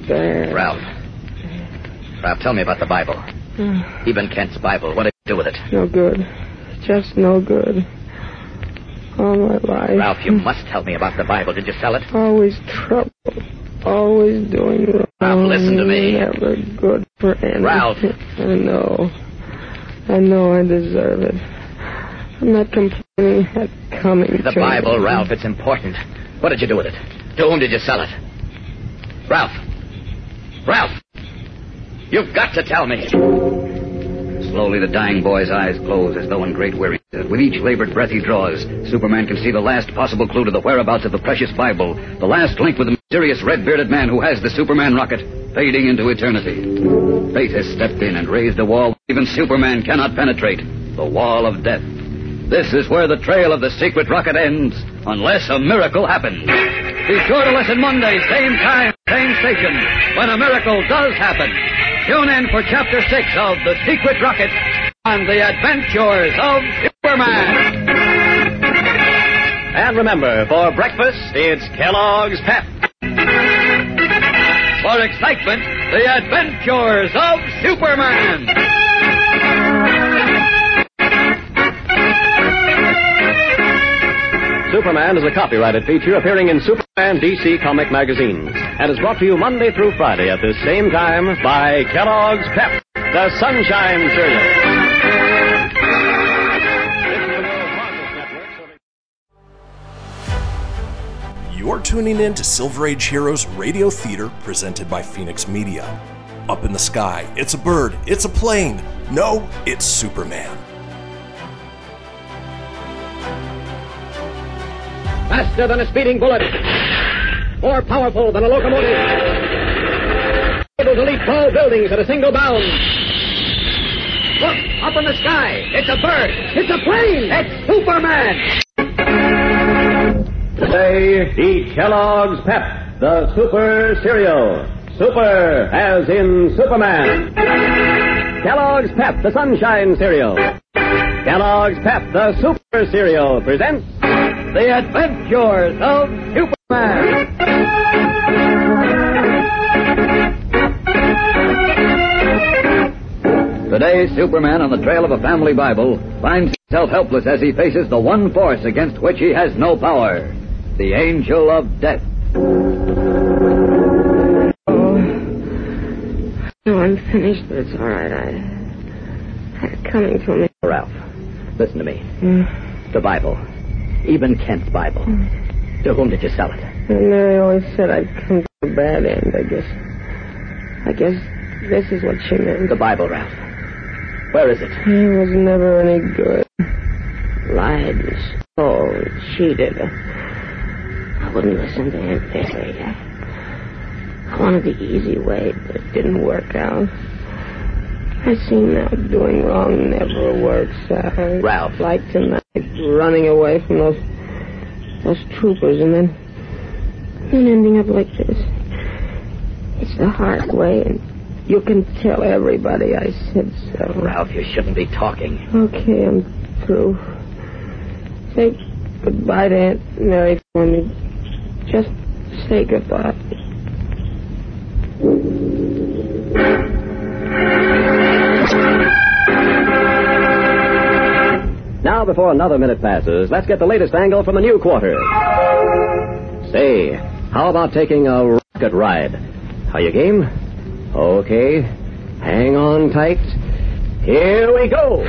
bad. Ralph. Ralph, tell me about the Bible. Uh, Eben Kent's Bible. What did you do with it? no good. Just no good. All my life. Ralph, you must tell me about the Bible. Did you sell it? Always trouble. Always doing wrong. Ralph, listen to me. Never good for anything. Ralph. I know. I know I deserve it. I'm not complaining. That coming The Bible, me. Ralph, it's important. What did you do with it? To whom did you sell it? Ralph. Ralph. You've got to tell me. Slowly, the dying boy's eyes close as though in great weariness. With each labored breath he draws, Superman can see the last possible clue to the whereabouts of the precious Bible, the last link with the mysterious red-bearded man who has the Superman rocket, fading into eternity. Fate has stepped in and raised a wall even Superman cannot penetrate, the wall of death. This is where the trail of the secret rocket ends, unless a miracle happens. Be sure to listen Monday, same time, same station, when a miracle does happen. Tune in for Chapter 6 of The Secret Rocket on The Adventures of Superman. And remember, for breakfast, it's Kellogg's Pep. For excitement, The Adventures of Superman. Superman is a copyrighted feature appearing in Superman DC comic magazines and is brought to you Monday through Friday at this same time by Kellogg's Pep, the Sunshine Cereal. You're tuning in to Silver Age Heroes Radio Theater presented by Phoenix Media. Up in the sky, it's a bird, it's a plane. No, it's Superman. Faster than a speeding bullet. More powerful than a locomotive. Able to leap tall buildings at a single bound. Look, up in the sky. It's a bird. It's a plane. It's Superman. Today, eat Kellogg's Pep, the Super Cereal. Super, as in Superman. Kellogg's Pep, the Sunshine Cereal. Kellogg's Pep, the Super Cereal presents The Adventures of Superman. Today, Superman, on the trail of a family Bible, finds himself helpless as he faces the one force against which he has no power the angel of death. No, I'm finished, but it's all right. I coming to me. Ralph, listen to me. Mm. The Bible. Eben Kent's Bible. Hmm. To whom did you sell it? And Mary always said I'd come to a bad end, I guess. I guess this is what she meant. The Bible, Ralph. Where is it? He was never any good. Lied and stole and cheated. I wouldn't listen to him, Perry. I, I wanted the easy way, but it didn't work out. I see now doing wrong never works out. Ralph. Like tonight, running away from those those troopers and then then ending up like this. It's the hard way, and you can tell everybody I said so. Ralph, you shouldn't be talking. Okay, I'm through. Say goodbye to Aunt Mary for me. Just say goodbye. Now, before another minute passes, let's get the latest angle from the new quarter. Say, how about taking a rocket ride? Are you game? Okay. Hang on tight. Here we go.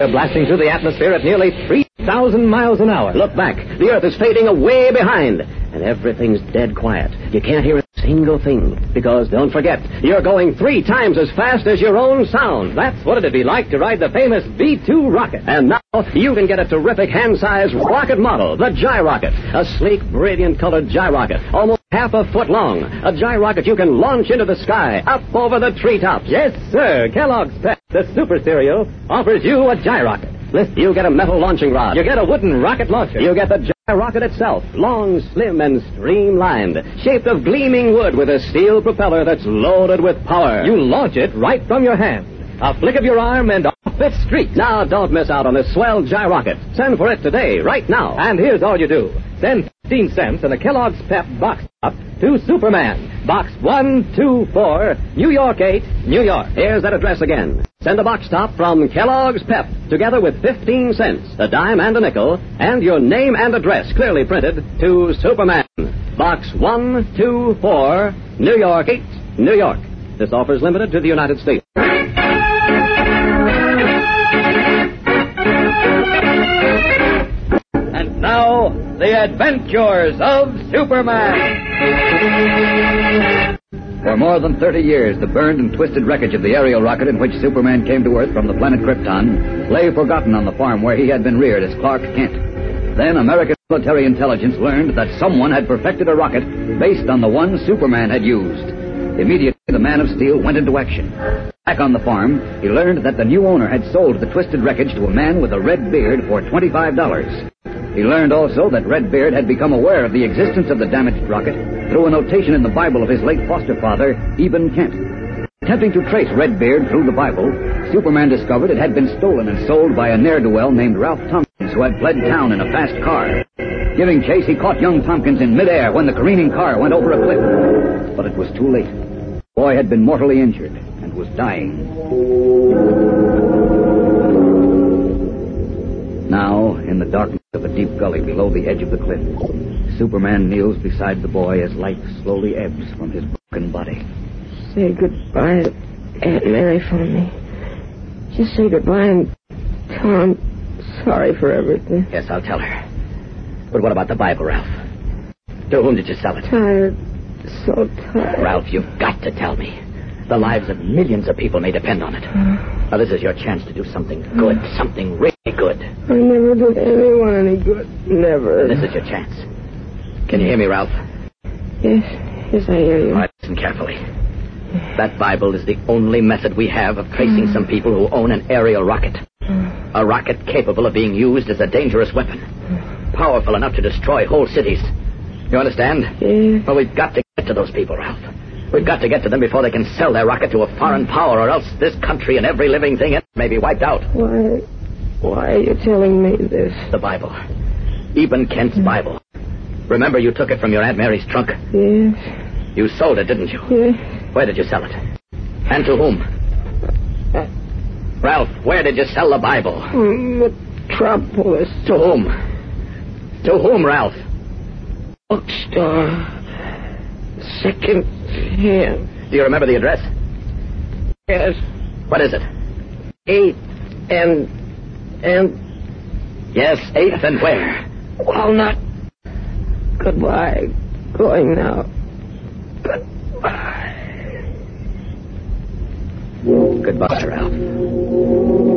They're blasting through the atmosphere at nearly 3,000 miles an hour. Look back. The Earth is fading away behind, and everything's dead quiet. You can't hear a single thing. Because don't forget, you're going three times as fast as your own sound. That's what it'd be like to ride the famous V-2 rocket. And now you can get a terrific hand-sized rocket model, the Gyrocket. A sleek, brilliant colored Gyrocket, almost half a foot long. A Gyrocket you can launch into the sky, up over the treetops. Yes, sir. Kellogg's Pep, the super cereal, offers you a Gyrocket. Listen, you get a metal launching rod. You get a wooden rocket launcher. You get the Gyrocket itself, long, slim, and streamlined, shaped of gleaming wood with a steel propeller that's loaded with power. You launch it right from your hand. A flick of your arm and off it streaks. Now, don't miss out on this swell Gyrocket. Send for it today, right now. And here's all you do. Send 15 cents in a Kellogg's Pep box top to Superman. Box 124, New York 8, New York. Here's that address again. Send a box top from Kellogg's Pep, together with 15 cents, a dime and a nickel, and your name and address clearly printed to Superman. Box 124, New York 8, New York. This offer is limited to the United States. Now, the adventures of Superman. For more than 30 years, the burned and twisted wreckage of the aerial rocket in which Superman came to Earth from the planet Krypton lay forgotten on the farm where he had been reared as Clark Kent. Then American military intelligence learned that someone had perfected a rocket based on the one Superman had used. Immediately, the Man of Steel went into action. Back on the farm, he learned that the new owner had sold the twisted wreckage to a man with a red beard for $25. He learned also that Redbeard had become aware of the existence of the damaged rocket through a notation in the Bible of his late foster father, Eben Kent. Attempting to trace Redbeard through the Bible, Superman discovered it had been stolen and sold by a ne'er-do-well named Ralph Tompkins, who had fled town in a fast car. Giving chase, he caught young Tompkins in midair when the careening car went over a cliff. But it was too late. The boy had been mortally injured and was dying. Now, in the darkness of a deep gully below the edge of the cliff, Superman kneels beside the boy as life slowly ebbs from his broken body. Say goodbye to Aunt Mary for me. Just say goodbye and tell her I'm sorry for everything. Yes, I'll tell her. But what about the Bible, Ralph? To whom did you sell it? Tired. So tired. Ralph, you've got to tell me. The lives of millions of people may depend on it. Hmm. Now, this is your chance to do something good, hmm. something really good. I never did anyone any good. Never. This is your chance. Can you hear me, Ralph? Yes. Yes, I hear you. All right, listen carefully. That Bible is the only method we have of tracing some hmm. people who own an aerial rocket. A rocket capable of being used as a dangerous weapon. Powerful enough to destroy whole cities. You understand? Yes. Well, we've got to get to those people, Ralph. We've got to get to them before they can sell their rocket to a foreign power, or else this country and every living thing in it may be wiped out. Why? Why are you telling me this? The Bible. Eben Kent's Bible. Remember you took it from your Aunt Mary's trunk? Yes. You sold it, didn't you? Yes. Where did you sell it? And to whom? Ralph, where did you sell the Bible? Mm, Metropolis. To whom? To whom, Ralph? Bookstore. Second hand. Do you remember the address? Yes. What is it? Eighth and and Yes, 8th and where? Walnut. Goodbye. Going now. Goodbye. Goodbye, Ralph.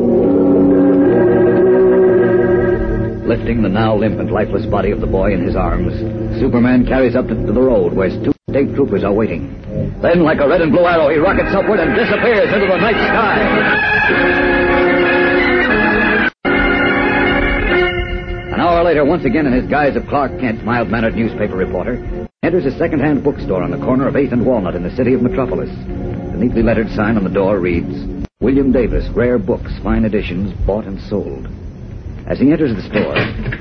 Lifting the now limp and lifeless body of the boy in his arms, Superman carries up to the road where two state troopers are waiting. Then, like a red and blue arrow, he rockets upward and disappears into the night sky. An hour later, once again in his guise of Clark Kent, mild-mannered newspaper reporter, enters a second-hand bookstore on the corner of 8th and Walnut in the city of Metropolis. The neatly lettered sign on the door reads, William Davis, Rare Books, Fine Editions, Bought and Sold. As he enters the store,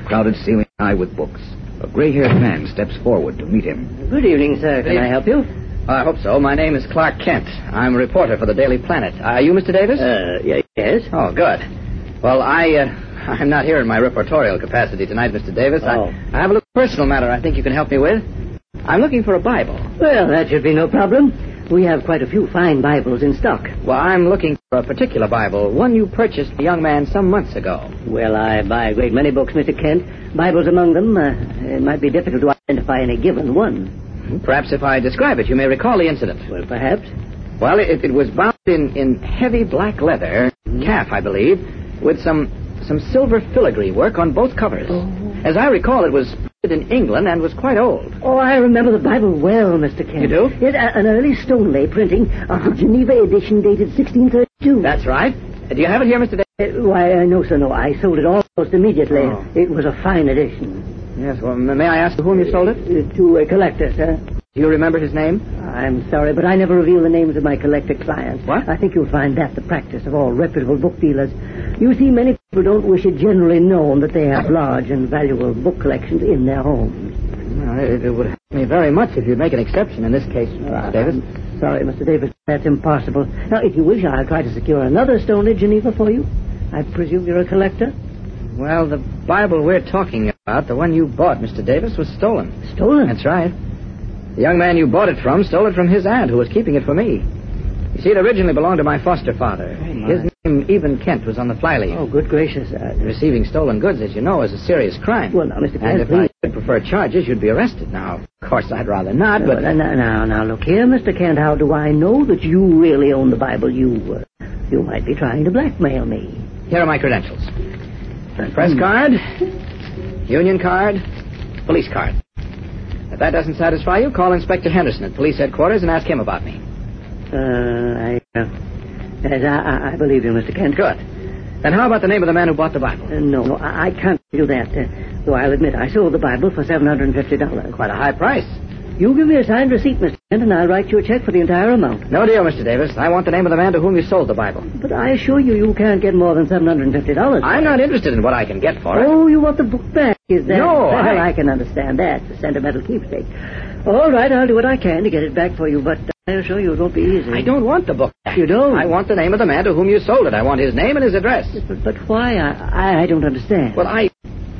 crowded ceiling high with books, a gray-haired man steps forward to meet him. Good evening, sir. Can I help you? I hope so. My name is Clark Kent. I'm a reporter for the Daily Planet. Are you Mr. Davis? Uh, yes. Oh, good. Well, I, uh, *laughs* I'm not here in my reportorial capacity tonight, Mr. Davis. Oh. I, I have a little personal matter I think you can help me with. I'm looking for a Bible. Well, that should be no problem. We have quite a few fine Bibles in stock. Well, I'm looking for a particular Bible, one you purchased a young man some months ago. Well, I buy a great many books, Mr. Kent. Bibles among them. Uh, it might be difficult to identify any given one. Perhaps if I describe it, you may recall the incident. Well, perhaps. Well, it, it was bound in, in heavy black leather, calf, I believe, with some some silver filigree work on both covers. As I recall, it was in England and was quite old. Oh, I remember the Bible well, Mr. Kent. You do? Yes, a- an early Stoneleigh printing the Geneva edition dated 1632. That's right. Do you have it here, Mr. Davis? Uh, why, uh, no, sir, no. I sold it almost immediately. Oh. It was a fine edition. Yes, well, may I ask to whom you sold it? Uh, to a collector, sir. Do you remember his name? I'm sorry, but I never reveal the names of my collector clients. What? I think you'll find that the practice of all reputable book dealers. You see, many people don't wish it generally known that they have large and valuable book collections in their homes. Well, it, it would help me very much if you'd make an exception in this case, Mr. Davis. I'm sorry, Mr. Davis, that's impossible. Now, if you wish, I'll try to secure another stone in Geneva for you. I presume you're a collector? Well, the Bible we're talking about, the one you bought, Mr. Davis, was stolen. Stolen? That's right. The young man you bought it from stole it from his aunt, who was keeping it for me. You see, it originally belonged to my foster father. his name, Eben Kent, was on the flyleaf. Oh, good gracious. Uh, Receiving stolen goods, as you know, is a serious crime. Well, now, Mr. Kent, And if please. I prefer charges, you'd be arrested. Now, of course, I'd rather not, but... Now, now, now, now, look here, Mr. Kent. How do I know that you really own the Bible? You, uh, you might be trying to blackmail me. Here are my credentials. Press card, union card, police card. If that doesn't satisfy you, call Inspector Henderson at police headquarters and ask him about me. Uh, I, uh, I, I- believe you, Mr. Kent. Good. Then how about the name of the man who bought the Bible? Uh, no, no, I, I can't do that. Uh, though I'll admit I sold the Bible for $750. Quite a high price. You give me a signed receipt, Mr. Kent, and I'll write you a check for the entire amount. No deal, Mr. Davis. I want the name of the man to whom you sold the Bible. But I assure you, you can't get more than $750. I'm not interested in what I can get for it. Oh, you want the book back, is that? No, Well, I- I can understand that. It's a sentimental keepsake. All right, I'll do what I can to get it back for you, but I assure you it won't be easy. I don't want the book. You don't? I want the name of the man to whom you sold it. I want his name and his address. But, but why? I, I, I don't understand. Well, I.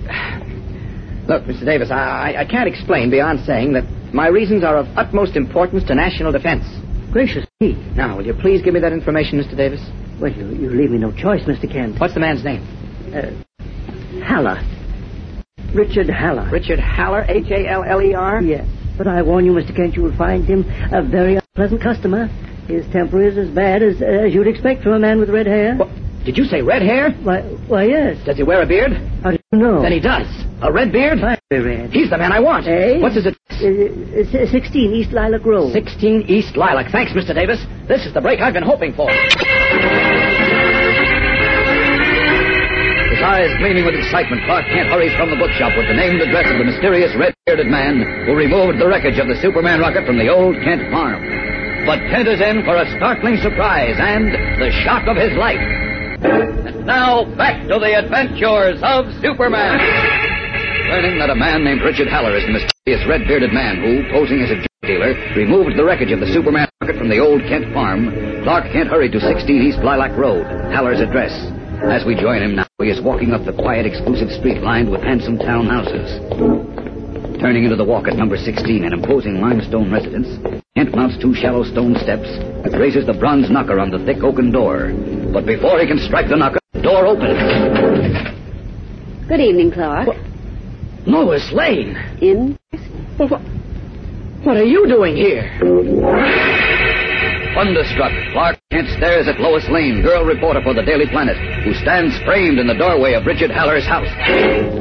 *sighs* Look, Mr. Davis, I, I can't explain beyond saying that my reasons are of utmost importance to national defense. Gracious me. Now, will you please give me that information, Mr. Davis? Well, you, you leave me no choice, Mr. Kent. What's the man's name? Uh, Haller. Richard Haller. Richard Haller, H A L L E R? Yes. But I warn you, Mr. Kent, you will find him a very unpleasant customer. His temper is as bad as, as you'd expect from a man with red hair. What? Did you say red hair? Why, why, yes. Does he wear a beard? How do you know? Then he does. A red beard? Very red. He's the man I want. Eh? What's his address? Uh, 16 East Lilac Road. 16 East Lilac. Thanks, Mr. Davis. This is the break I've been hoping for. His eyes gleaming with excitement, Clark Kent hurries from the bookshop with the name and address of the mysterious red-bearded man who removed the wreckage of the Superman rocket from the old Kent farm. But Kent is in for a startling surprise and the shock of his life. And now, back to the adventures of Superman. Learning that a man named Richard Haller is the mysterious red-bearded man who, posing as a drug dealer, removed the wreckage of the Superman rocket from the old Kent farm, Clark Kent hurried to 16 East Lilac Road, Haller's address. As we join him now, he is walking up the quiet, exclusive street lined with handsome town houses. Turning into the walk at number 16, an imposing limestone residence, Kent mounts two shallow stone steps and raises the bronze knocker on the thick oaken door. But before he can strike the knocker, the door opens. Good evening, Clark. Lois Lane! In? Well, what, what are you doing here? Thunderstruck, Clark Kent stares at Lois Lane, girl reporter for the Daily Planet, who stands framed in the doorway of Richard Haller's house.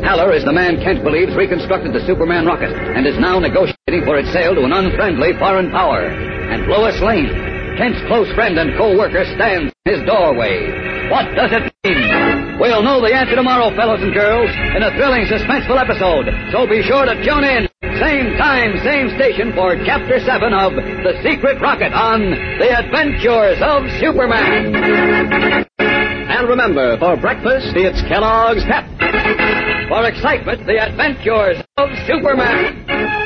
Haller is the man Kent believes reconstructed the Superman rocket and is now negotiating for its sale to an unfriendly foreign power. And Lois Lane, Kent's close friend and co-worker, stands in his doorway. What does it mean? We'll know the answer tomorrow, fellows and girls, in a thrilling, suspenseful episode. So be sure to tune in. Same time, same station for Chapter 7 of The Secret Rocket on The Adventures of Superman. And remember, for breakfast, it's Kellogg's Pep. For excitement, The Adventures of Superman.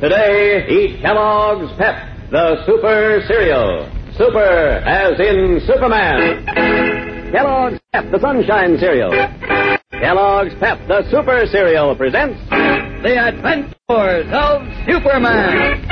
Today, eat Kellogg's Pep, the super cereal. Super as in Superman. Kellogg's Pep, the sunshine cereal. Kellogg's Pep, the super cereal presents The Adventures of Superman.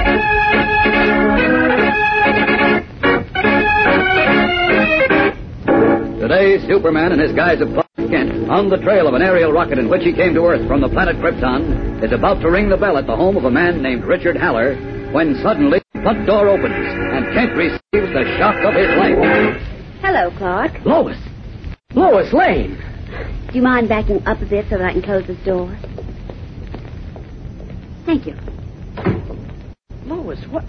Today, Superman and his guise Clark Kent, on the trail of an aerial rocket in which he came to Earth from the planet Krypton, is about to ring the bell at the home of a man named Richard Haller when suddenly the front door opens and Kent receives the shock of his life. Hello, Clark. Lois! Lois Lane! Do you mind backing up a bit so that I can close this door? Thank you. Lois, what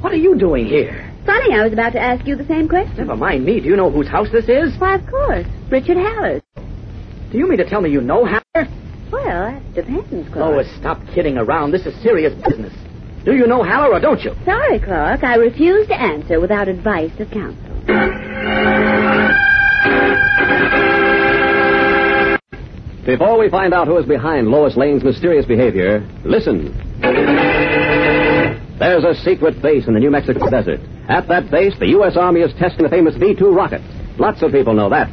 what are you doing here? Funny, I was about to ask you the same question. Never mind me. Do you know whose house this is? Why, of course. Richard Haller's. Do you mean to tell me you know Haller? Well, that depends, Clark. Lois, stop kidding around. This is serious business. Do you know Haller or don't you? Sorry, Clark. I refuse to answer without advice of counsel. Before we find out who is behind Lois Lane's mysterious behavior, listen. There's a secret base in the New Mexico desert. At that base, the U.S. Army is testing the famous V 2 rocket. Lots of people know that.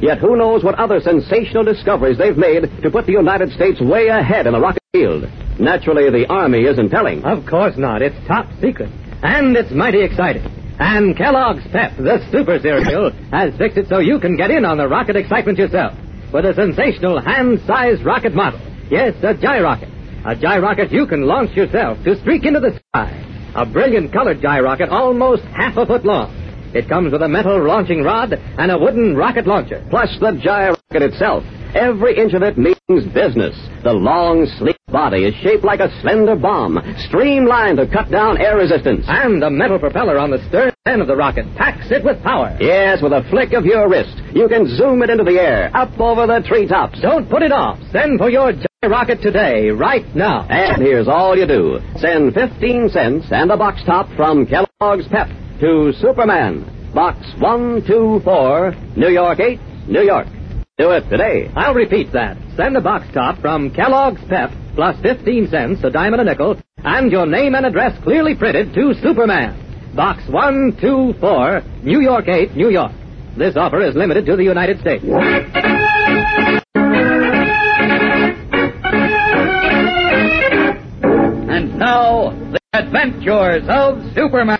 Yet who knows what other sensational discoveries they've made to put the United States way ahead in the rocket field? Naturally, the Army isn't telling. Of course not. It's top secret. And it's mighty exciting. And Kellogg's Pep, the super cereal, *laughs* has fixed it so you can get in on the rocket excitement yourself with a sensational hand-sized rocket model. Yes, a gyrocket. A gyrocket you can launch yourself to streak into the. A brilliant colored gyrocket almost half a foot long. It comes with a metal launching rod and a wooden rocket launcher. Plus the gyrocket itself. Every inch of it means business. The long, sleek body is shaped like a slender bomb, streamlined to cut down air resistance. And the metal propeller on the stern end of the rocket packs it with power. Yes, with a flick of your wrist, you can zoom it into the air, up over the treetops. Don't put it off. Send for your gyrocket today, right now. And here's all you do. Send 15 cents and a box top from Kellogg's Pep to Superman. Box 124, New York 8, New York. Do it today. I'll repeat that. Send a box top from Kellogg's Pep plus 15 cents, a dime and a nickel, and your name and address clearly printed to Superman. Box 124, New York 8, New York. This offer is limited to the United States. Now, the adventures of Superman.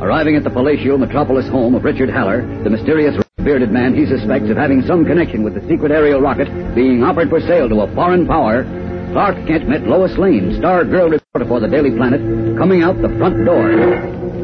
Arriving at the palatial metropolis home of Richard Haller, the mysterious bearded man he suspects of having some connection with the secret aerial rocket being offered for sale to a foreign power, Clark Kent met Lois Lane, star girl reporter for the Daily Planet, coming out the front door.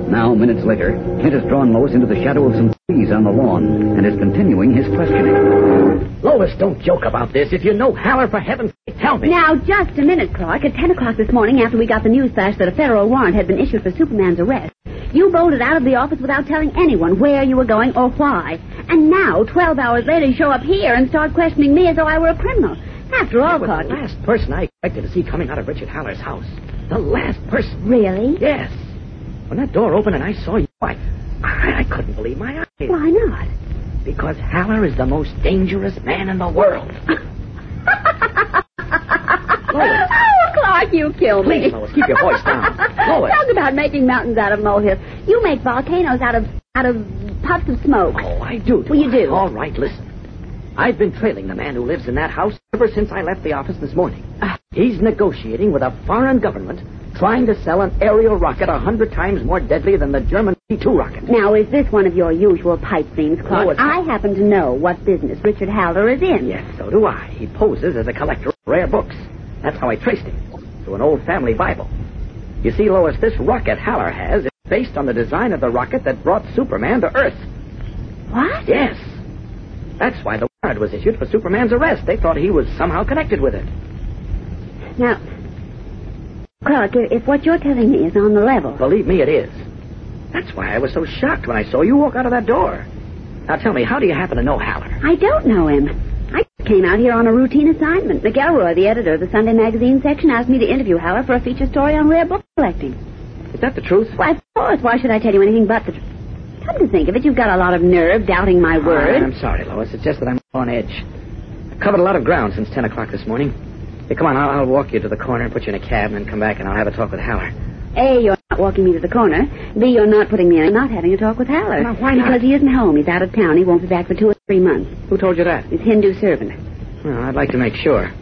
Now, minutes later, Kent has drawn Lois into the shadow of some trees on the lawn and is continuing his questioning. Lois, don't joke about this. If you know Haller, for heaven's sake, tell me. Now, just a minute, Clark. At 10 o'clock this morning, after we got the news flash that a federal warrant had been issued for Superman's arrest, you bolted out of the office without telling anyone where you were going or why. And now, 12 hours later, you show up here and start questioning me as though I were a criminal. After all, was Clark. the last person I expected to see coming out of Richard Haller's house. The last person. Really? Yes. When that door opened and I saw you, I, I, I couldn't believe my eyes. Why not? Because Haller is the most dangerous man in the world. *laughs* Lois. Oh, Clark, you killed me. Please, Lois, keep your voice down. *laughs* Lois. Talk about making mountains out of molehills. You make volcanoes out of out of puffs of smoke. Oh, I do. Well, you I? do. All right, listen. I've been trailing the man who lives in that house ever since I left the office this morning. He's negotiating with a foreign government trying to sell an aerial rocket a hundred times more deadly than the German V-2 rocket. Now, is this one of your usual pipe dreams, Clark? No, it's I happen to know what business Richard Haller is in. Yes, so do I. He poses as a collector of rare books. That's how I traced him, through an old family Bible. You see, Lois, this rocket Haller has is based on the design of the rocket that brought Superman to Earth. What? Yes. That's why the warrant was issued for Superman's arrest. They thought he was somehow connected with it. Now, Clark, if what you're telling me is on the level, Believe me, it is. That's why I was so shocked when I saw you walk out of that door. Now tell me, how do you happen to know Haller? I don't know him. I came out here on a routine assignment. McElroy, the editor of the Sunday magazine section, asked me to interview Haller for a feature story on rare book collecting. Is that the truth? Why, of course. Why should I tell you anything but the truth? Come to think of it, you've got a lot of nerve doubting my word. I'm sorry, Lois. It's just that I'm on edge. I've covered a lot of ground since 10 o'clock this morning. Hey, come on, I'll, I'll walk you to the corner and put you in a cab and then come back and I'll have a talk with Haller. A, you're not walking me to the corner. B, you're not putting me in not having a talk with Haller. Now, why not? Because he isn't home. He's out of town. He won't be back for two or three months. Who told you that? His Hindu servant. Well, I'd like to make sure.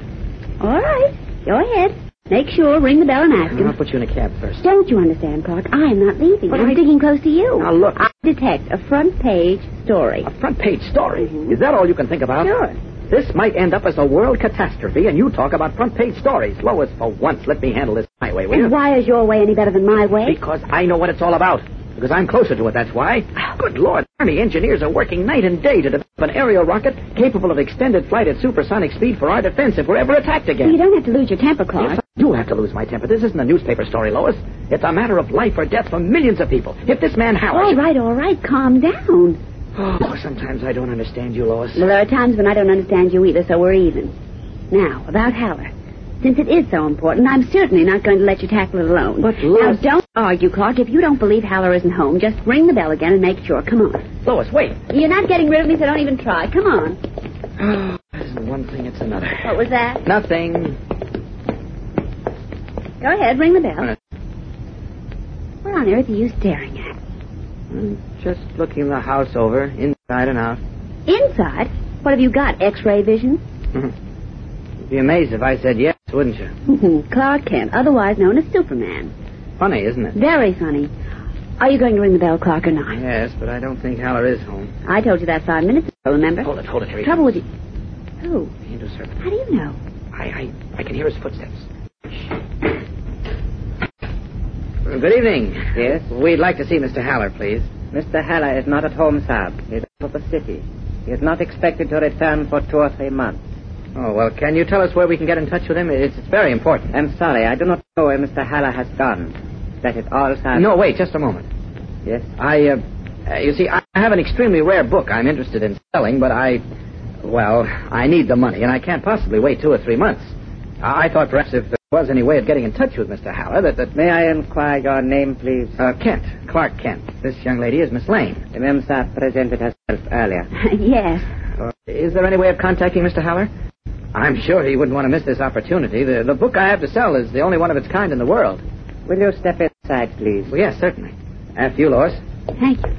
All right. Go ahead. Make sure, ring the bell and ask him. I'll put you in a cab first. Don't you understand, Clark? I'm not leaving. But I'm I- sticking close to you. Now, look. I detect a front page story. A front page story? Mm-hmm. Is that all you can think about? Sure. This might end up as a world catastrophe, and you talk about front page stories. Lois, for once, let me handle this my way, will you? And why is your way any better than my way? Because I know what it's all about. Because I'm closer to it, that's why. Oh. Good Lord, Army engineers are working night and day to develop an aerial rocket capable of extended flight at supersonic speed for our defense if we're ever attacked again. You don't have to lose your temper, Clark. Yes, I do have to lose my temper. This isn't a newspaper story, Lois. It's a matter of life or death for millions of people. If this man Howard... All right, all right. Calm down. Oh, sometimes I don't understand you, Lois. Well, there are times when I don't understand you either, so we're even. Now, about Haller. Since it is so important, I'm certainly not going to let you tackle it alone. But, Lois... Now, don't argue, Clark. If you don't believe Haller isn't home, just ring the bell again and make sure. Come on. Lois, wait. You're not getting rid of me, so don't even try. Come on. Oh, this is one thing, it's another. What was that? Nothing. Go ahead, ring the bell. Uh, What on earth are you staring at? I'm just looking the house over, inside and out. Inside? What have you got? X-ray vision? *laughs* You'd be amazed if I said yes, wouldn't you? Mm-hmm. Clark Kent, otherwise known as Superman. Funny, isn't it? Very funny. Are you going to ring the bell, Clark, or not? Yes, but I don't think Haller is home. I told you that five minutes ago, remember? Hold it, hold it, here he Trouble with you. Who? Hindu servant. How do you know? I, I, I can hear his footsteps. Good evening. Yes? We'd like to see Mr. Haller, please. Mr. Haller is not at home, sir. He's out of the city. He is not expected to return for two or three months. Oh, well, can you tell us where we can get in touch with him? It's, it's very important. I'm sorry, I do not know where Mr. Haller has gone. That is all, sir. No, wait, just a moment. Yes? I, uh, uh, you see, I have an extremely rare book I'm interested in selling, but I, well, I need the money, and I can't possibly wait two or three months. I, I thought perhaps if there was any way of getting in touch with Mr. Haller, that, that... May I inquire your name, please? Uh, Kent, Clark Kent. This young lady is Miss Lane. The ma'am, presented herself earlier. *laughs* yes. Uh, is there any way of contacting Mr. Haller? I'm sure he wouldn't want to miss this opportunity. The, the book I have to sell is the only one of its kind in the world. Will you step inside, please? Well, yes, certainly. After you, Lois. Thank you.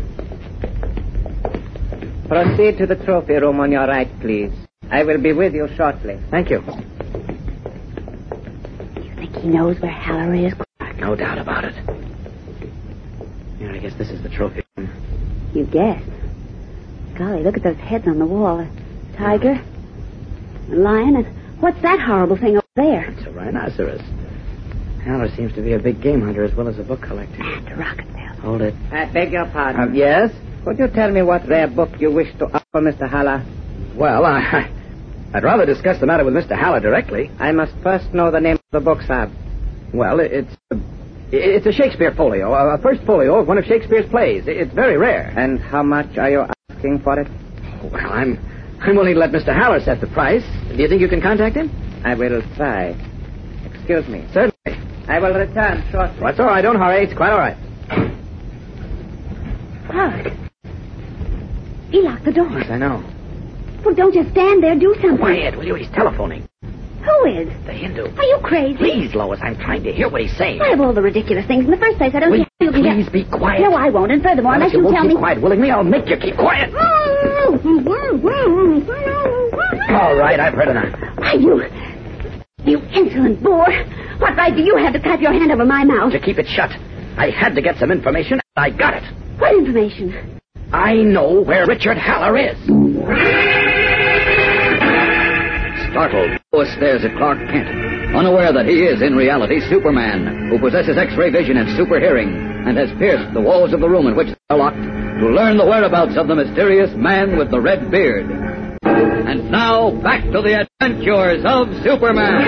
Proceed to the trophy room on your right, please. I will be with you shortly. Thank you. You think he knows where Haller is? No doubt about it. Yeah, I guess this is the trophy room. You guess. Golly, look at those heads on the wall. A tiger, a lion, and what's that horrible thing over there? It's a rhinoceros. Haller seems to be a big game hunter as well as a book collector. And a rocket bell. Hold it. I beg your pardon. Um, yes? Could you tell me what rare book you wish to offer Mr. Haller? Well, I, I'd rather discuss the matter with Mr. Haller directly. I must first know the name of the book, sir. Well, it- it's it's a Shakespeare folio, a a first folio of one of Shakespeare's plays. It's very rare. And how much are you asking for it? Well, I'm I'm willing to let Mr. Haller set the price. Do you think you can contact him? I will try. Excuse me. Certainly. I will return shortly. That's all right. Don't hurry. It's quite all right. Clark. He locked the door. Yes, I know. Well, don't just stand there. Do something. Quiet, will you? He's telephoning. Who is? The Hindu. Are you crazy? Please, Lois, I'm trying to hear what he's saying. Why of all the ridiculous things in the first place? I don't Will see how you can please be quiet? No, I won't. And furthermore, Well, unless if you you won't tell keep me... quiet willingly, I'll make you keep quiet. Mm. All right, I've heard enough. Why, you... You insolent boor! What right do you have to clap your hand over my mouth? To keep it shut. I had to get some information, and I got it. What information? I know where Richard Haller is. Startled, Lois stares at Clark Kent, unaware that he is, in reality, Superman, who possesses X-ray vision and super hearing, and has pierced the walls of the room in which they are locked to learn the whereabouts of the mysterious man with the red beard. And now, back to the adventures of Superman.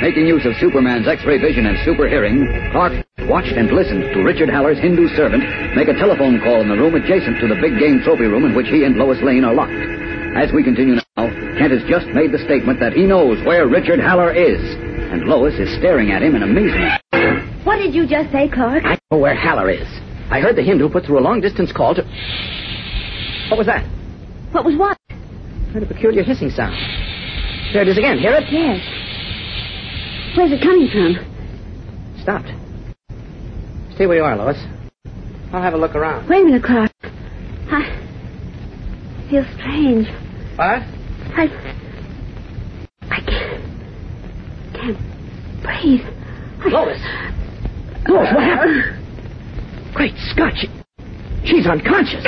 Making use of Superman's X-ray vision and super hearing, Clark watched and listened to Richard Haller's Hindu servant make a telephone call in the room adjacent to the big game trophy room in which he and Lois Lane are locked. As we continue now, Kent has just made the statement that he knows where Richard Haller is, and Lois is staring at him in amazement. What did you just say, Clark? I know where Haller is. I heard the Hindu put through a long-distance call to... What was that? What was what? Heard a peculiar hissing sound. There it is again. Hear it? Yes. Where's it coming from? Stopped. Stay where you are, Lois. I'll have a look around. Wait a minute, Clark. I feel strange. What? I. I can't. can't breathe. I... Lois! Lois, what happened? Great Scott, she, she's unconscious.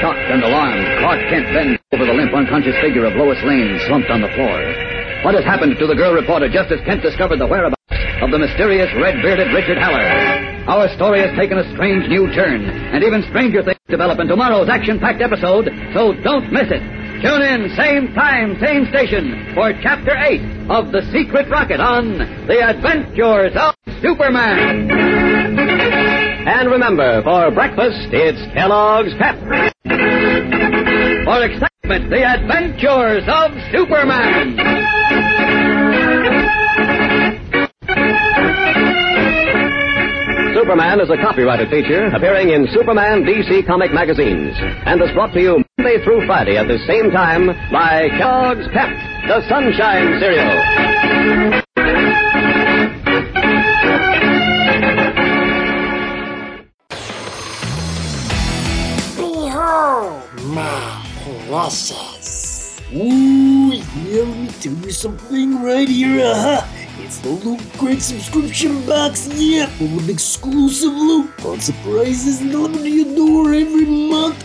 Shocked and alarmed, Clark Kent bends over the limp, unconscious figure of Lois Lane slumped on the floor. What has happened to the girl reporter just as Kent discovered the whereabouts of the mysterious red-bearded Richard Haller? Our story has taken a strange new turn, and even stranger things develop in tomorrow's action-packed episode, so don't miss it. Tune in, same time, same station, for Chapter 8 of The Secret Rocket on The Adventures of Superman. And remember, for breakfast, it's Kellogg's Pep. For excitement, The Adventures of Superman. Superman is a copyrighted feature appearing in Superman DC comic magazines and is brought to you Monday through Friday at the same time by Kellogg's Pep, the Sunshine Cereal. Precious. Ooh, yeah, let me tell you something right here. Uh-huh. It's the Loot Crate subscription box, yeah, full of exclusive loot, fun surprises delivered to your door every month.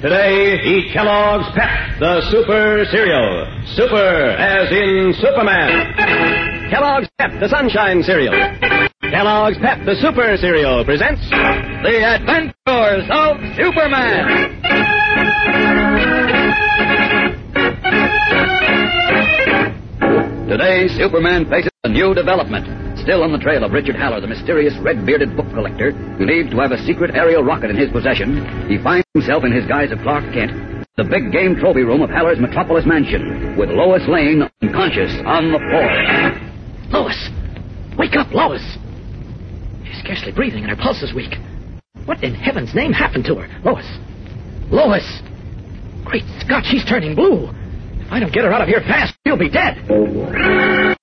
Today, eat Kellogg's Pep, the Super Cereal. Super as in Superman. Kellogg's Pep, the Sunshine Cereal. Kellogg's Pep, the Super Cereal presents The Adventures of Superman. Today, Superman faces a new development. Still on the trail of Richard Haller, the mysterious red-bearded book collector, believed to have a secret aerial rocket in his possession, he finds himself in his guise of Clark Kent, the big game trophy room of Haller's Metropolis mansion, with Lois Lane unconscious on the floor. Lois! Wake up, Lois! She's scarcely breathing and her pulse is weak. What in heaven's name happened to her? Lois! Lois! Great Scott, she's turning blue! If I don't get her out of here fast, she'll be dead!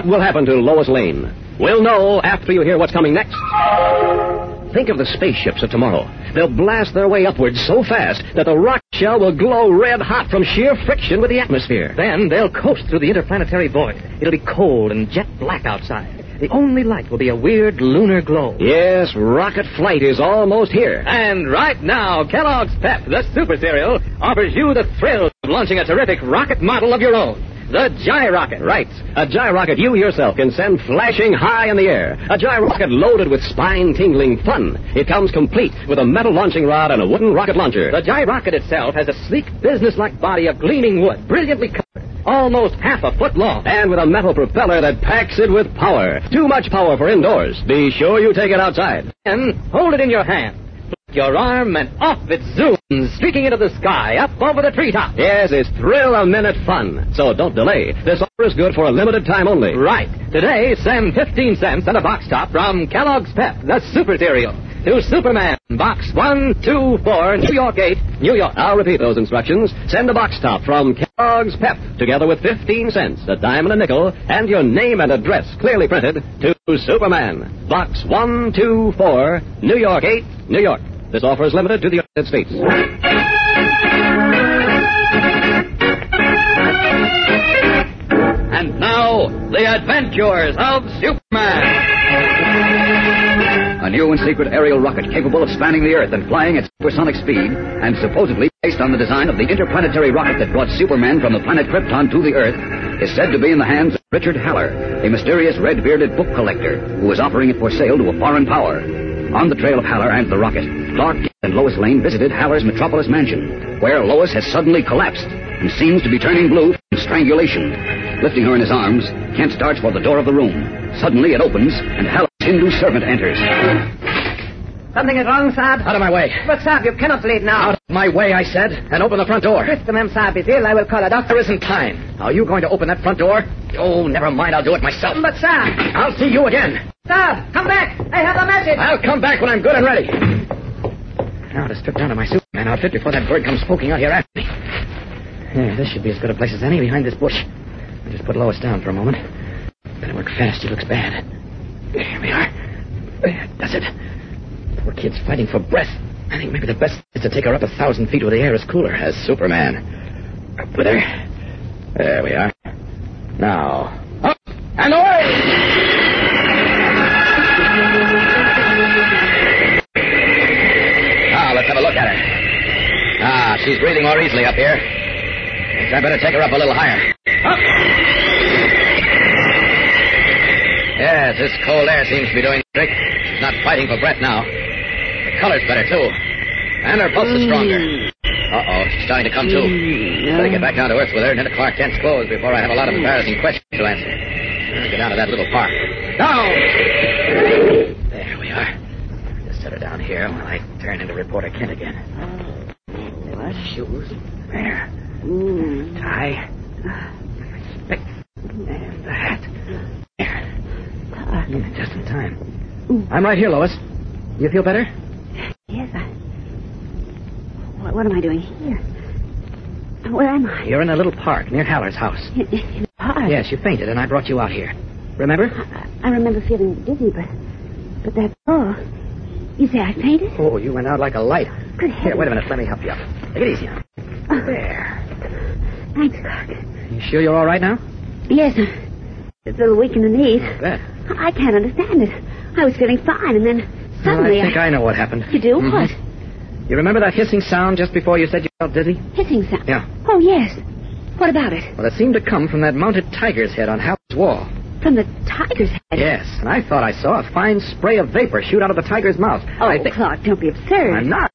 What will happen to Lois Lane? We'll know after you hear what's coming next. Think of the spaceships of tomorrow. They'll blast their way upwards so fast that the rocket shell will glow red hot from sheer friction with the atmosphere. Then they'll coast through the interplanetary void. It'll be cold and jet black outside. The only light will be a weird lunar glow. Yes, rocket flight is almost here. And right now, Kellogg's Pep, the super cereal, offers you the thrill of launching a terrific rocket model of your own. The Gy-Rocket. Right. A Gy-Rocket you yourself can send flashing high in the air. A Gy-Rocket loaded with spine-tingling fun. It comes complete with a metal launching rod and a wooden rocket launcher. The Gy-Rocket itself has a sleek, business-like body of gleaming wood, brilliantly colored, almost half a foot long. And with a metal propeller that packs it with power. Too much power for indoors. Be sure you take it outside. And hold it in your hand. Your arm and off it zooms, streaking into the sky, up over the treetop. Yes, it's thrill a minute fun. So don't delay. This offer is good for a limited time only. Right. Today, send 15 cents and a box top from Kellogg's Pep, the super cereal, to Superman, Box 124, New York 8, New York. I'll repeat those instructions. Send a box top from Kellogg's Pep, together with 15 cents, a dime and a nickel, and your name and address clearly printed to Superman, Box 124, New York 8, New York. This offer is limited to the United States. And now, the adventures of Superman. A new and secret aerial rocket capable of spanning the Earth and flying at supersonic speed, and supposedly based on the design of the interplanetary rocket that brought Superman from the planet Krypton to the Earth, is said to be in the hands of Richard Haller, a mysterious red-bearded book collector who is offering it for sale to a foreign power. On the trail of Haller and the rocket, Clark and Lois Lane visited Haller's Metropolis mansion, where Lois has suddenly collapsed and seems to be turning blue from strangulation. Lifting her in his arms, Kent starts for the door of the room. Suddenly it opens, and Haller's Hindu servant enters. Something is wrong, Sahib. Out of my way. But, Sahib, you cannot leave now. Out of my way, I said, and open the front door. Mr. Memsahib is ill. I will call a doctor. There isn't time. Are you going to open that front door? Oh, never mind. I'll do it myself. But, Sahib. I'll see you again. Sahib, come back. I have a message. I'll come back when I'm good and ready. Now to strip down to my Superman outfit before that bird comes poking out here after me. Yeah, this should be as good a place as any behind this bush. I'll just put Lois down for a moment. Better work fast. She looks bad. Here we are. Does it? Poor kid's fighting for breath. I think maybe the best is to take her up a thousand feet where the air is cooler, as Superman. Up with her. There we are. Now, up and away! Now, let's have a look at her. Ah, she's breathing more easily up here. Guess I better take her up a little higher. Up! Yes, this cold air seems to be doing the trick. She's not fighting for breath now. Color's better, too. And her pulse is stronger. Uh-oh, she's starting to come to. Better get back down to earth with her and into Clark Kent's clothes before I have a lot of embarrassing questions to answer. Get down to that little park. Down! There we are. Just set her down here while I turn into reporter Kent again. What shoes? There. Tie. Spec. And the hat. There. Mm, Just in time. I'm right here, Lois. You feel better? I. What, am I doing here? Where am I? You're in a little park near Haller's house. In, park. Yes, you fainted, and I brought you out here. Remember? I remember feeling dizzy, but but that's all. You say I fainted? Oh, you went out like a light. Good heavens. Here, wait a minute. Let me help you up. Take it easy now. There. Thanks, Clark. You sure you're all right now? Yes, I'm a little weak in the knees. Bet. I can't understand it. I was feeling fine, and then suddenly I think I know what happened. You do? Mhm. What? You remember that hissing sound just before you said you felt dizzy? Hissing sound. Yeah. Oh, yes. What about it? Well, it seemed to come from that mounted tiger's head on Haller's wall. From the tiger's head? Yes, and I thought I saw a fine spray of vapor shoot out of the tiger's mouth. Oh, I think Clark, don't be absurd. I'm not.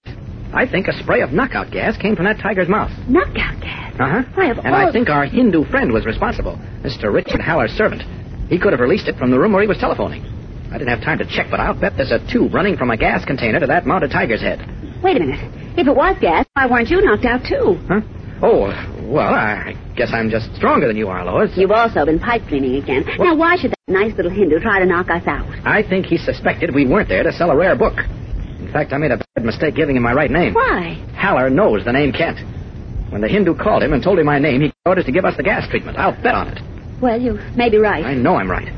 I think a spray of knockout gas came from that tiger's mouth. Knockout gas. Uh huh. Why, of And all... I think our Hindu friend was responsible, Mr. Richard Haller's servant. He could have released it from the room where he was telephoning. I didn't have time to check, but I'll bet there's a tube running from a gas container to that mounted tiger's head. Wait a minute. If it was gas, why weren't you knocked out, too? Huh? Oh, well, I guess I'm just stronger than you are, Lois. You've also been pipe cleaning again. Now, why should that nice little Hindu try to knock us out? I think he suspected we weren't there to sell a rare book. In fact, I made a bad mistake giving him my right name. Why? Haller knows the name Kent. When the Hindu called him and told him my name, he gave orders to give us the gas treatment. I'll bet on it. Well, you may be right. I know I'm right.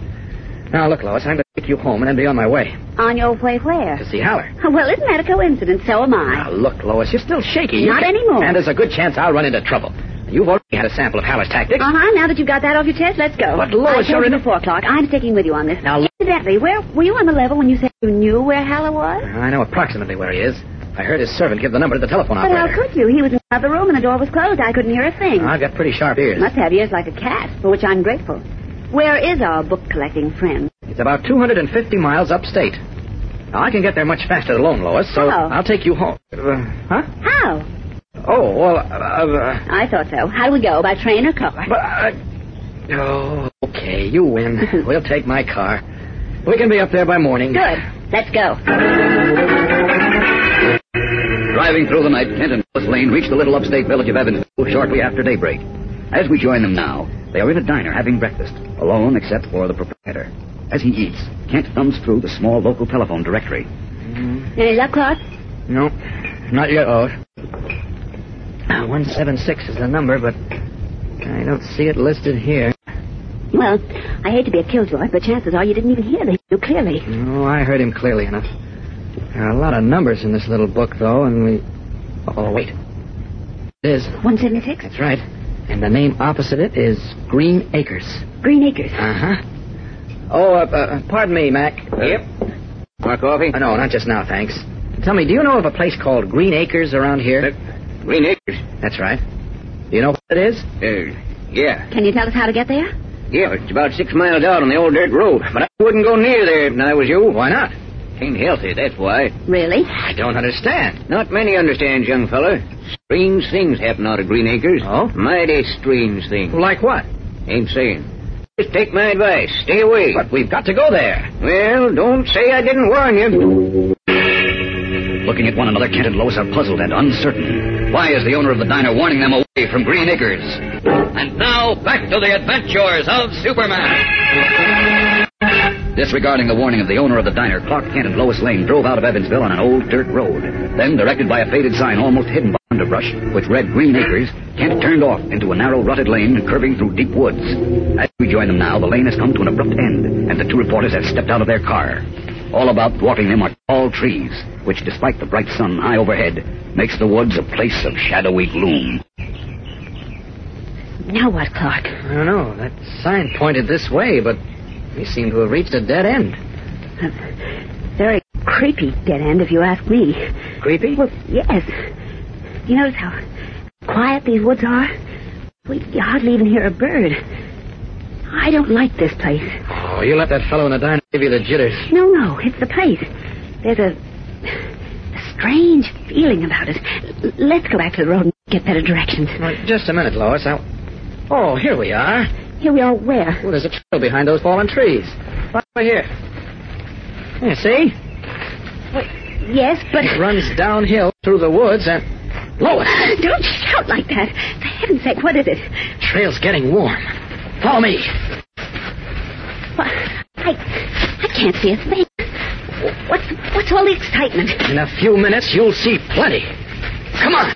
Now, look, Lois, I'm going to take you home and then be on my way On your way where? to see Haller. *laughs* Well, isn't that a coincidence? So am I. Now, look, Lois, you're still shaky. Not anymore. And there's a good chance I'll run into trouble. You've already had a sample of Haller's tactics. Uh-huh, now that you've got that off your chest, let's go. But, Lois, you're you in- before, Clark. I'm sticking with you on this. Now, look- Incidentally, where were you on the level when you said you knew where Haller was? I know approximately where he is. I heard his servant give the number to the telephone But how could you? He was in another room and the door was closed. I couldn't hear a thing. I've got pretty sharp ears. Must have ears like a cat, for which I'm grateful. Where is our book collecting friend? It's about 250 miles upstate. Now, I can get there much faster alone, Lois, so How? I'll take you home. Uh, huh? How? Oh, well, uh, uh, I thought so. How do we go? By train or car? But, uh, oh, okay, you win. *laughs* we'll take my car. We can be up there by morning. Good. Let's go. Driving through the night, Kent and Lois Lane reached the little upstate village of Evansville shortly after daybreak. As we join them now, they are in a diner having breakfast, alone except for the proprietor. As he eats, Kent thumbs through the small local telephone directory. Any luck, Clark? No, not yet, Lois. Uh, 176 is the number, but I don't see it listed here. Well, I hate to be a killjoy, but chances are you didn't even hear the you clearly. No, I heard him clearly enough. There are a lot of numbers in this little book, though, and we. Oh, wait. It is. 176? That's right. And the name opposite it is Green Acres. Green Acres. Uh huh. Oh, uh, uh, pardon me, Mac. Yep. More coffee? Uh, no, not just now, thanks. Tell me, do you know of a place called Green Acres around here? Green Acres? That's right. Do you know what it is? Uh, yeah. Can you tell us how to get there? Yeah, it's about six miles out on the old dirt road. But I wouldn't go near there if I was you. Why not? Ain't healthy, that's why. Really? I don't understand. Not many understands, young fella. Strange things happen out of Green Acres. Oh? Mighty strange things. Like what? Ain't saying. Just take my advice. Stay away. But we've got to go there. Well, don't say I didn't warn you. Looking at one another, Kent and Lois are puzzled and uncertain. Why is the owner of the diner warning them away from Green Acres? And now, back to the adventures of Superman. Disregarding the warning of the owner of the diner, Clark Kent and Lois Lane drove out of Evansville on an old dirt road. Then, directed by a faded sign almost hidden by underbrush, which read Green Acres, Kent turned off into a narrow rutted lane curving through deep woods. As we join them now, the lane has come to an abrupt end, and the two reporters have stepped out of their car. All about dwarfing them are tall trees, which, despite the bright sun high overhead, makes the woods a place of shadowy gloom. Now what, Clark? I don't know. That sign pointed this way, but we seem to have reached a dead end. A very creepy dead end, if you ask me. Creepy? Well, yes. You notice how quiet these woods are? We hardly even hear a bird. I don't like this place. Oh, you let that fellow in the diner give you the jitters. No, no, it's the place. There's a, a strange feeling about it. L- let's go back to the road and get better directions. Right, just a minute, Lois. I'll... Oh, here we are. Here we are where? Oh, there's a trail behind those fallen trees. Right over here. Yeah, see? Yes, but... It runs downhill through the woods and... Lois! *gasps* Don't shout like that. For heaven's sake, what is it? Trail's getting warm. Follow me. What? I, I can't see a thing. What's, what's all the excitement? In a few minutes, you'll see plenty. Come on.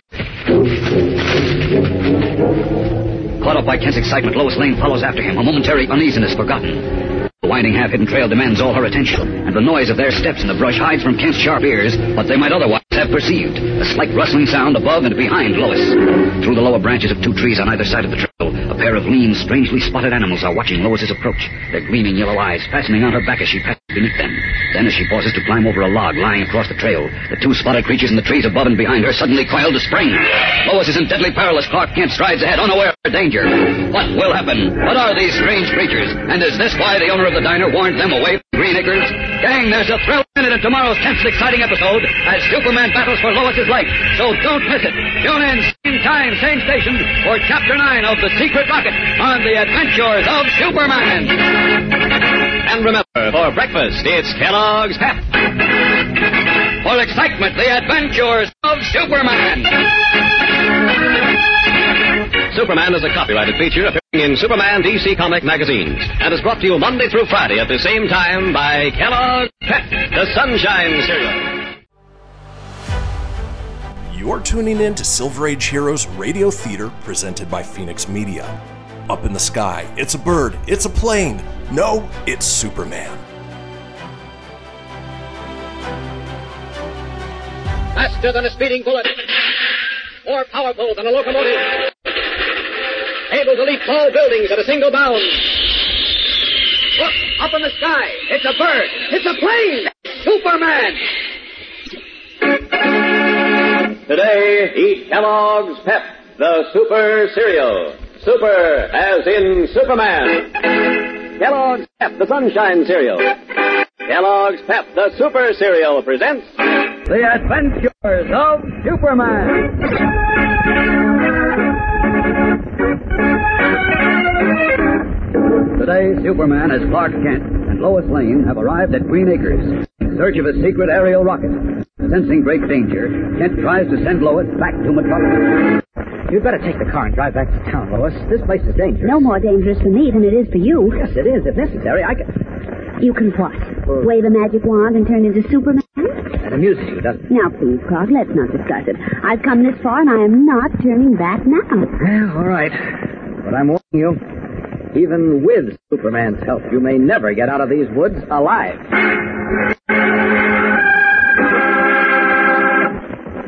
Caught up by Kent's excitement, Lois Lane follows after him, a momentary uneasiness forgotten. The winding half-hidden trail demands all her attention, and the noise of their steps in the brush hides from Kent's sharp ears what they might otherwise have perceived. A slight rustling sound above and behind Lois. Through the lower branches of two trees on either side of the trail, a pair of lean, strangely spotted animals are watching Lois's approach, their gleaming yellow eyes fastening on her back as she passes beneath them. Then, as she pauses to climb over a log lying across the trail, the two spotted creatures in the trees above and behind her suddenly coil to spring. Lois is in deadly peril as Clark Kent strides ahead, unaware of danger. What will happen? What are these strange creatures? And is this why the owner of the diner warned them away from Gang, there's a thrill minute in tomorrow's tense exciting episode as Superman battles for Lois's life. So don't miss it. Tune in, same time, same station for Chapter 9 of The Secret Rocket on the Adventures of Superman. And remember, for breakfast, it's Kellogg's Pep. For excitement, the adventures of Superman. Superman is a copyrighted feature appearing in Superman DC comic magazines and is brought to you Monday through Friday at the same time by Kellogg's Pep, the Sunshine Cereal. You're tuning in to Silver Age Heroes Radio Theater presented by Phoenix Media. Up in the sky, it's a bird, it's a plane. No, it's Superman. Faster than a speeding bullet. More powerful than a locomotive. Able to leap tall buildings at a single bound. Look, up in the sky. It's a bird. It's a plane. Superman. Today, eat Kellogg's Pep, the super cereal. Super as in Superman. Kellogg's Pep, the sunshine cereal. Kellogg's Pep, the super cereal presents The Adventures of Superman. Today, Superman as Clark Kent and Lois Lane have arrived at Green Acres in search of a secret aerial rocket. Sensing great danger, Kent tries to send Lois back to Metropolis. You'd better take the car and drive back to town, Lois. This place is dangerous. No more dangerous for me than it is for you. Yes, it is. If necessary, I can. You can what? Wave a magic wand and turn into Superman? That amuses you, doesn't it? Now, please, Clark, let's not discuss it. I've come this far, and I am not turning back now. Well, all right. But I'm warning you. Even with Superman's help, you may never get out of these woods alive.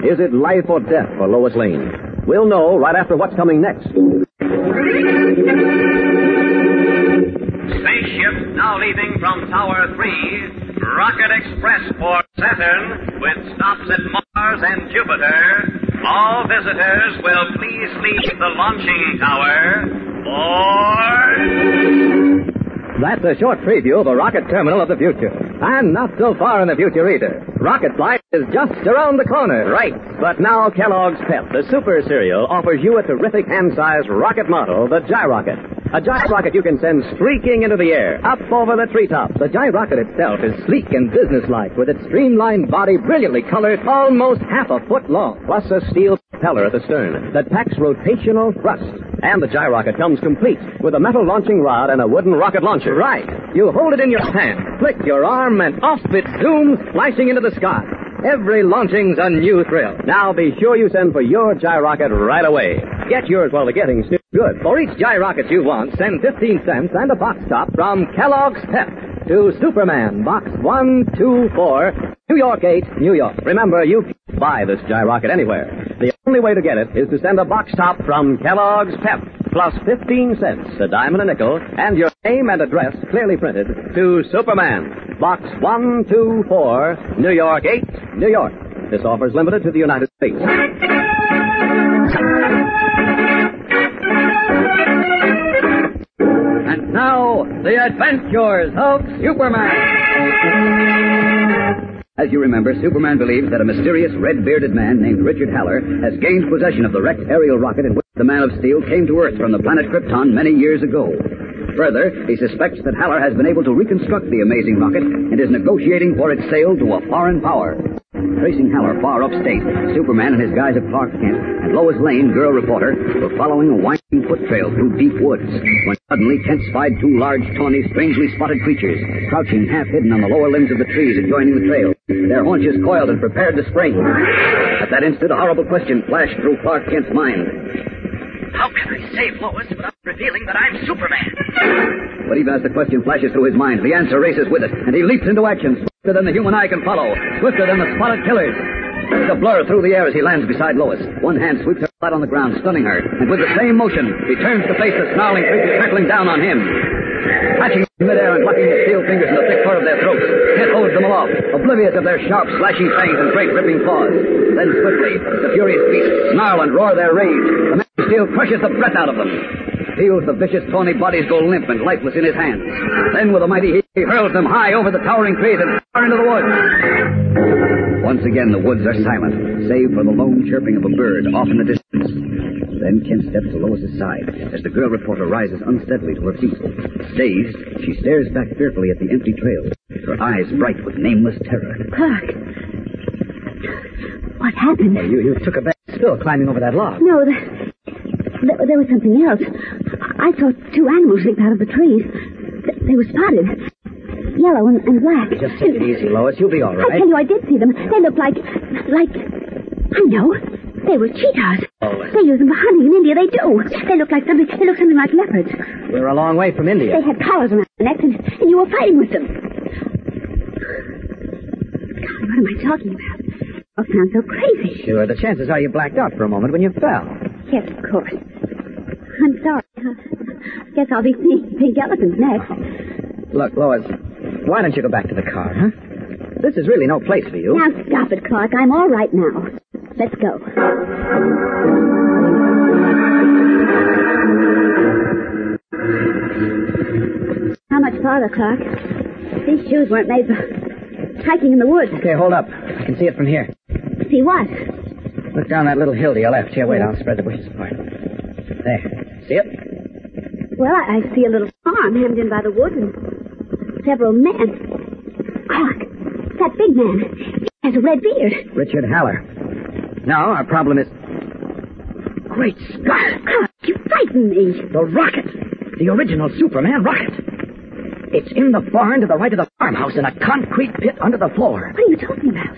Is it life or death for Lois Lane? We'll know right after what's coming next. Spaceship now leaving from Tower 3, Rocket Express for Saturn, with stops at Mars and Jupiter. All visitors will please leave the launching tower for... That's a short preview of a rocket terminal of the future. And not so far in the future either. Rocket flight is just around the corner. Right. But now Kellogg's Pep, the super cereal, offers you a terrific hand-sized rocket model, the Gy-Rocket. A Gy-Rocket you can send streaking into the air, up over the treetops. The Gy-Rocket itself is sleek and businesslike, with its streamlined body brilliantly colored, almost half a foot long. Plus a steel propeller at the stern that packs rotational thrust. And the Gy-Rocket comes complete with a metal launching rod and a wooden rocket launcher. Right. You hold it in your hand, flick your arm, and off it zooms, flashing into the sky. Every launching's a new thrill. Now be sure you send for your Gy-Rocket right away. Get yours while the getting's still good. For each Gy-Rocket you want, send 15 cents and a box top from Kellogg's Pep to Superman, Box 124, New York 8, New York. Remember, you can buy this Gy-Rocket anywhere. The only way to get it is to send a box top from Kellogg's Pep, plus 15 cents, a dime and a nickel, and your name and address clearly printed to Superman, Box 124, New York 8, New York. This offer is limited to the United States. And now, the adventures of Superman. As you remember, Superman believes that a mysterious red-bearded man named Richard Haller has gained possession of the wrecked aerial rocket in which the Man of Steel came to Earth from the planet Krypton many years ago. Further, he suspects that Haller has been able to reconstruct the amazing rocket and is negotiating for its sale to a foreign power. Tracing Haller far upstate, Superman and his guise of Clark Kent and Lois Lane, girl reporter, were following a winding foot trail through deep woods when suddenly Kent spied two large, tawny, strangely spotted creatures, crouching half hidden on the lower limbs of the trees adjoining the trail, their haunches coiled and prepared to spring. At that instant, a horrible question flashed through Clark Kent's mind. How can I save Lois without revealing that I'm Superman? But even as the question flashes through his mind, the answer races with it, and he leaps into action, swifter than the human eye can follow, swifter than the spotted killers. A blur through the air as he lands beside Lois. One hand sweeps her flat on the ground, stunning her, and with the same motion, he turns to face the snarling creature circling down on him. Midair and plucking his steel fingers in the thick fur of their throats, Kent holds them aloft, oblivious of their sharp, slashing fangs and great ripping claws. Then swiftly, the furious beasts snarl and roar their rage. The man steel crushes the breath out of them. Feels the vicious, tawny bodies go limp and lifeless in his hands. Then, with a mighty heave, he hurls them high over the towering trees and far into the woods. Once again, the woods are silent, save for the lone chirping of a bird off in the distance. Then Kent steps to Lois's side as the girl reporter rises unsteadily to her feet. Dazed, she stares back fearfully at the empty trail, her eyes bright with nameless terror. Clark. What happened? you, you took a bad spill climbing over that log. No, there was something else. I saw two animals leap out of the trees. They were spotted. Yellow and, and black. Just take it easy, Lois. You'll be all right. I tell you, I did see them. They looked like, like, I know, They were cheetahs. Oh. They use them for hunting in India. They do. They look like something. They look something like leopards. We're a long way from India. They had collars around their necks, and, and you were fighting with them. God, what am I talking about? All sounds so crazy. Sure, the chances are you blacked out for a moment when you fell. Yes, of course. I'm sorry. I guess I'll be seeing pink elephants next. Look, Lois, why don't you go back to the car, huh? This is really no place for you. Now stop it, Clark. I'm all right now. Let's go. How much farther, Clark? These shoes weren't made for hiking in the woods. Okay, hold up. I can see it from here. See what? Look down that little hill to your left. Here, wait, I'll spread the bushes apart. There. See it? Well, I, I see a little farm hemmed in by the woods and several men. Big man. He has a red beard. Richard Haller. Now, our problem is. Great Scott! Clark, you frightened me. The rocket! The original Superman rocket! It's in the barn to the right of the farmhouse in a concrete pit under the floor. What are you talking about?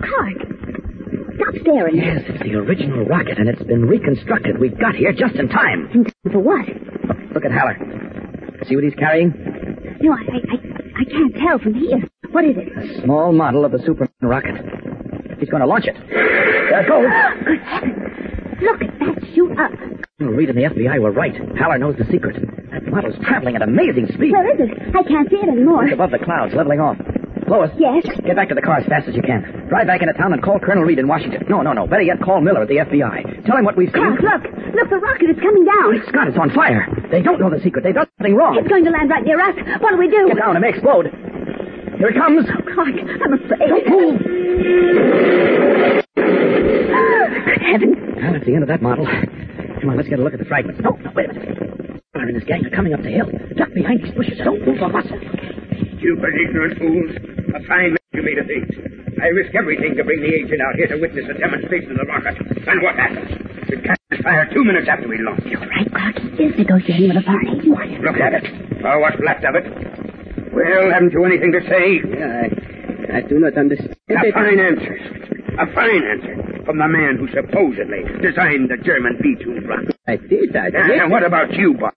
Clark, stop staring. Yes, it's the original rocket, and it's been reconstructed. We got here just in time. In time for what? Look at Haller. See what he's carrying? No, I, I, I can't tell from here. What is it? A small model of the Superman rocket. He's going to launch it. There it goes. Good heavens. Look at that shoot up. Colonel Reed and the FBI were right. Haller knows the secret. That model's traveling at amazing speed. Where is it? I can't see it anymore. It's above the clouds, leveling off. Lois. Yes? Get back to the car as fast as you can. Drive back into town and call Colonel Reed in Washington. No, no, no. Better yet, call Miller at the FBI. Tell him what we've seen. Clark, look. Look, the rocket is coming down. Great Scott, it's on fire. They don't know the secret. They've done something wrong. It's going to land right near us. What do we do? Get down. It may explode. Here it comes. Oh, Clark, I'm afraid. Don't move. Good heavens. Well, that's the end of that model. Come on, let's get a look at the fragments. No, no, wait a minute. Miller and his gang are coming up the hill. Duck behind these bushes. Don't move a muscle. Stupid, ignorant fools. A fine man you made of things. I risk everything to bring the agent out here to witness a demonstration of the rocket. And what happens? It catches fire two minutes after we launch. You're right, Clark. He is negotiating with a foreign agent. Look at it. Or what's left of it. Well, haven't you anything to say? Yeah, I, I do not understand. A fine answer. A fine answer from the man who supposedly designed the German V-2 rocket. I did, I did. And what about you, Bob?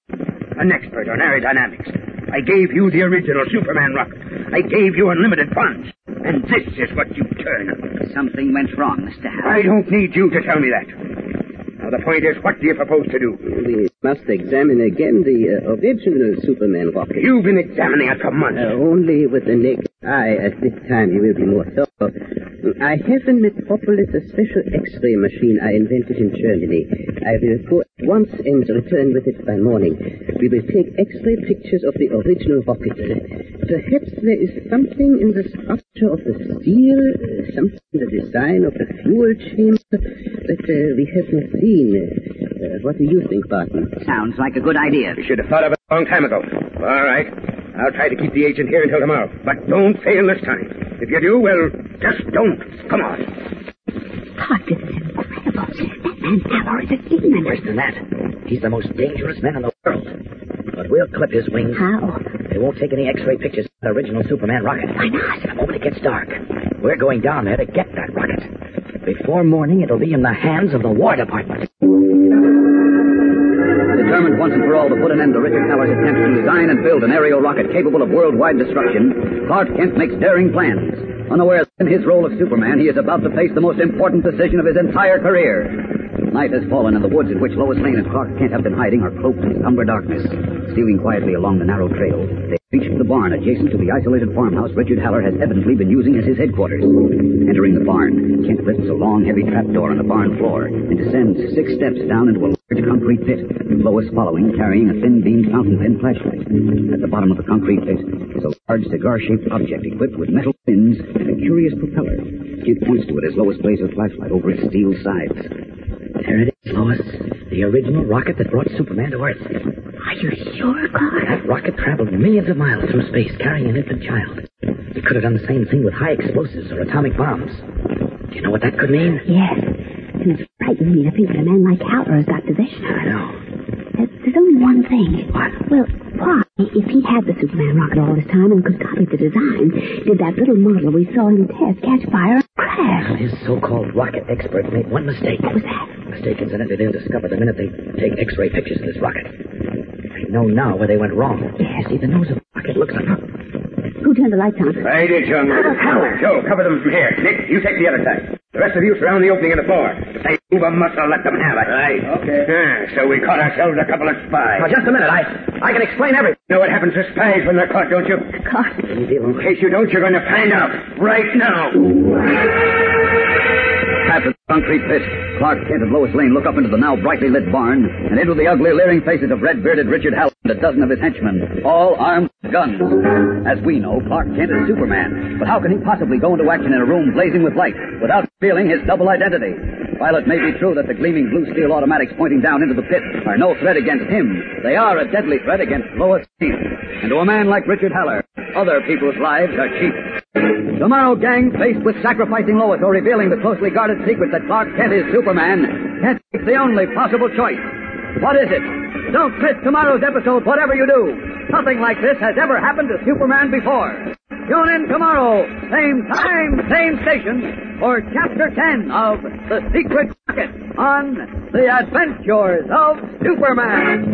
An expert on aerodynamics. I gave you the original Superman rocket. I gave you unlimited funds. And this is what you turn on. Something went wrong, Mr. Howard. I don't need you to tell me that. Now, the point is, what do you propose to do? We must examine again the uh, original Superman rocket. You've been examining it for months. Uh, only with the naked eye. At this time, you will be more thorough. I have in Metropolis a special X-ray machine I invented in Germany. I will go at once and return with it by morning. We will take X-ray pictures of the original rocket. Perhaps there is something in the structure of the steel, something in the design of the fuel chamber that uh, we have not seen. Uh, what do you think, Barton? Sounds like a good idea. You should have thought of it a long time ago. All right. I'll try to keep the agent here until tomorrow. But don't fail this time. If you do, well, just don't. Come on. God, this is incredible. That man Haller is a demon. Worse than that. He's the most dangerous man in the world. But we'll clip his wings. How? They won't take any X-ray pictures of the original Superman rocket. Why not? The moment it gets dark, we're going down there to get that rocket. Before morning, it'll be in the hands of the War Department. Determined once and for all to put an end to Richard Haller's attempts to design and build an aerial rocket capable of worldwide destruction, Clark Kent makes daring plans. Unaware in his role of Superman, he is about to face the most important decision of his entire career. Night has fallen, and the woods in which Lois Lane and Clark Kent have been hiding are cloaked in somber darkness. Stealing quietly along the narrow trail, they reach the barn adjacent to the isolated farmhouse Richard Haller has evidently been using as his headquarters. Entering the barn, Kent lifts a long, heavy trapdoor on the barn floor and descends six steps down into a large concrete pit, Lois following, carrying a thin beam fountain pen flashlight. At the bottom of the concrete pit is a large cigar-shaped object equipped with metal fins and a curious propeller. Kent points to it as Lois plays her flashlight over its steel sides. There it is, Lois. The original rocket that brought Superman to Earth. Are you sure, Clark? That rocket traveled millions of miles through space carrying an infant child. It could have done the same thing with high explosives or atomic bombs. Do you know what that could mean? Yes. And it's frightening me to think that a man like Haller has got possession of it. I know. There's, there's only one thing. What? Well, why, if he had the Superman rocket all this time and could copy the design, did that little model we saw him test catch fire and crash? that? His so-called rocket expert made one mistake. What was that? Mistake incidentally they'll discover the minute they take X-ray pictures of this rocket. They know now where they went wrong. Yes. See, the nose of the rocket looks like... Who turned the lights on? I did, young man. Joe, cover them from here. Nick, you take the other side. The rest of you surround the opening in the floor. If they move a muscle, let them have it. Right. Okay. Ah, so we caught ourselves a couple of spies. Now, just a minute. I I can explain everything. You know what happens to spies when they're caught, don't you? Caught? In case you don't, you're going to find out. Right now. Past the concrete pit, Clark Kent and Lois Lane look up into the now brightly lit barn and into the ugly, leering faces of red-bearded Richard Haller and a dozen of his henchmen, all armed with guns. As we know, Clark Kent is Superman, but how can he possibly go into action in a room blazing with light without feeling his double identity? While it may be true that the gleaming blue steel automatics pointing down into the pit are no threat against him, they are a deadly threat against Lois Lane. And to a man like Richard Haller, other people's lives are cheap. Tomorrow, gang, faced with sacrificing Lois or revealing the closely guarded secret that Clark Kent is Superman, Kent makes the only possible choice. What is it? Don't miss tomorrow's episode, whatever you do. Nothing like this has ever happened to Superman before. Tune in tomorrow, same time, same station, for Chapter 10 of The Secret Rocket on The Adventures of Superman.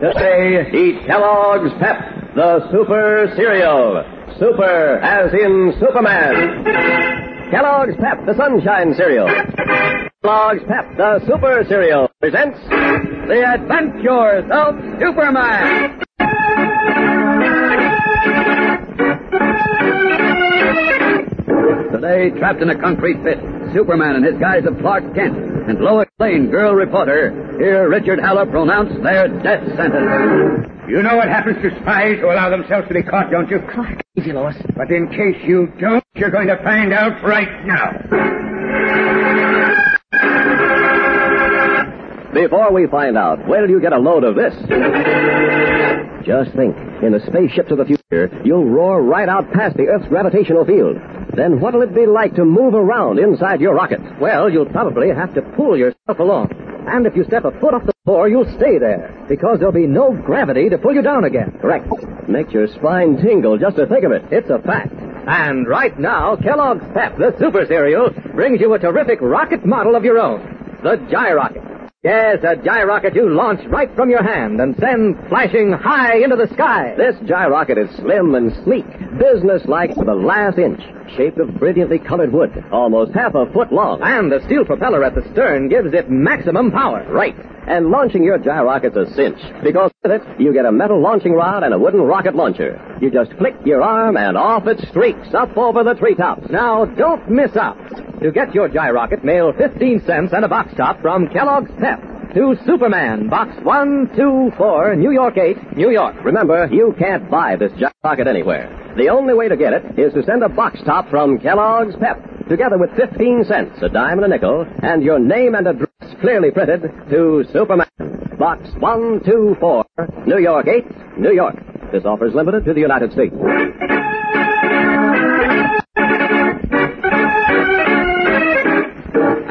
Today, eat Kellogg's Pep, the Super Cereal. Super as in Superman. Kellogg's Pep, the Sunshine Cereal. Kellogg's Pep, the Super Cereal, presents The Adventures of Superman. Today, trapped in a concrete pit, Superman and his guise of Clark Kent and Lois Lane, girl reporter, hear Richard Haller pronounce their death sentence. You know what happens to spies who allow themselves to be caught, don't you? Clark, easy, Lois. But in case you don't, you're going to find out right now. Before we find out, where did you get a load of this? Just think, in the spaceship to the future, you'll roar right out past the Earth's gravitational field. Then what'll it be like to move around inside your rocket? Well, you'll probably have to pull yourself along. And if you step a foot off the floor, you'll stay there, because there'll be no gravity to pull you down again. Correct. Makes your spine tingle just to think of it. It's a fact. And right now, Kellogg's Pep, the super cereal, brings you a terrific rocket model of your own. The Gy-Rocket. Yes, a Gy-Rocket you launch right from your hand and send flashing high into the sky. This Gy-Rocket is slim and sleek, businesslike to the last inch, shaped of brilliantly colored wood, almost half a foot long. And the steel propeller at the stern gives it maximum power. Right. And launching your Gy-Rocket's a cinch, because with it, you get a metal launching rod and a wooden rocket launcher. You just flick your arm and off it streaks up over the treetops. Now, don't miss out. To get your gyrocket, mail 15 cents and a box top from Kellogg's Pep to Superman, Box 124, New York 8, New York. Remember, you can't buy this Gy-Rocket anywhere. The only way to get it is to send a box top from Kellogg's Pep, together with 15 cents, a dime and a nickel, and your name and address clearly printed to Superman, Box 124, New York 8, New York. This offer is limited to the United States.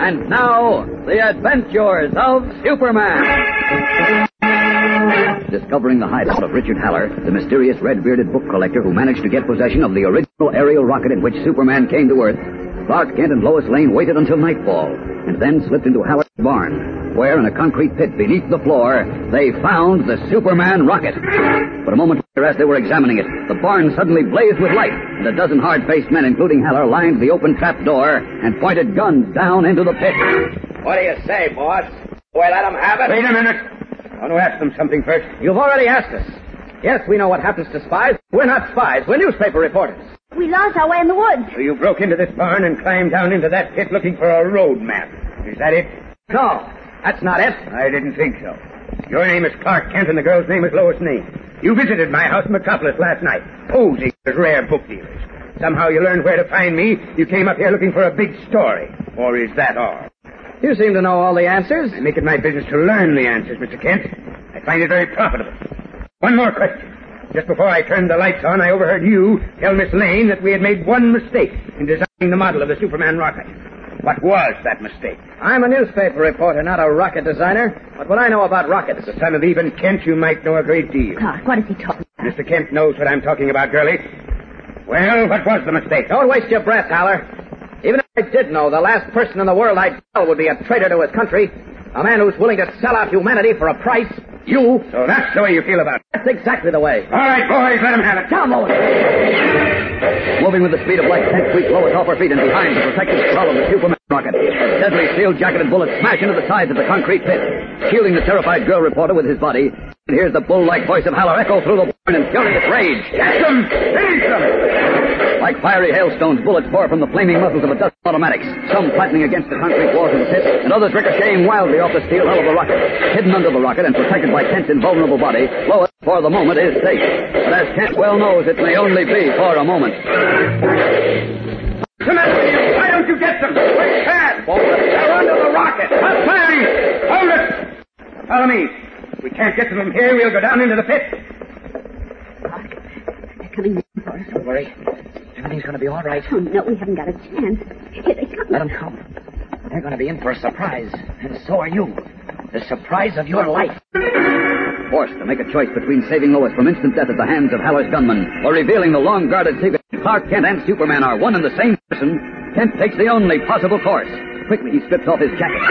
And now, the adventures of Superman. Discovering the hideout of Richard Haller, the mysterious red-bearded book collector who managed to get possession of the original aerial rocket in which Superman came to Earth, Clark Kent and Lois Lane waited until nightfall, and then slipped into Haller's barn. where, in a concrete pit beneath the floor, they found the Superman rocket. But a moment later, as they were examining it, the barn suddenly blazed with light, and a dozen hard-faced men, including Haller, lined the open trap door and pointed guns down into the pit. What do you say, boss? We let them have it? Wait a minute. I want to ask them something first. You've already asked us. Yes, we know what happens to spies. We're not spies. We're newspaper reporters. We lost our way in the woods. So you broke into this barn and climbed down into that pit looking for a road map. Is that it? No, that's not it. I didn't think so. Your name is Clark Kent and the girl's name is Lois Lane. You visited my house in Metropolis last night, posing as rare book dealers. Somehow you learned where to find me. You came up here looking for a big story. Or is that all? You seem to know all the answers. I make it my business to learn the answers, Mr. Kent. I find it very profitable. One more question. Just before I turned the lights on, I overheard you tell Miss Lane that we had made one mistake in designing the model of the Superman rocket. What was that mistake? I'm a newspaper reporter, not a rocket designer. But what I know about rockets. As the son of Eben Kent, you might know a great deal. Clark, what is he talking about? Mr. Kent knows what I'm talking about, girlie. Well, what was the mistake? Don't waste your breath, Haller. Even if I did know, the last person in the world I'd tell would be a traitor to his country. A man who's willing to sell out humanity for a price. You. So that's the way you feel about it. That's exactly the way. All right, boys, let him have it. Come on. Moving with the speed of light, Kent sweeps Lois off her feet and behind the protective skull of the Superman rocket. A Deadly steel-jacketed bullets smash into the sides of the concrete pit, shielding the terrified girl reporter with his body. And here's the bull-like voice of Haller echo through the barn in furious rage. Catch them! Finish them! Like fiery hailstones, bullets pour from the flaming muzzles of a dozen automatics, some flattening against the concrete walls of the pit, and others ricocheting wildly off the steel hull of the rocket. Hidden under the rocket and protected by Kent's invulnerable body, Lois, for the moment, is safe. But as Kent well knows, it may only be for a moment. Come on, why don't you get them? Quick, fast! They're under the rocket! Stop firing! Hold it! Follow me. If we can't get to them here, we'll go down into the pit. They're coming in for us. Don't worry. Everything's going to be all right. Oh, no, we haven't got a chance. Here they come. Let them come. They're going to be in for a surprise. And so are you. The surprise of your life. Forced to make a choice between saving Lois from instant death at the hands of Haller's gunman or revealing the long-guarded secret Clark Kent and Superman are one and the same person, Kent takes the only possible course. Quickly, he strips off his jacket.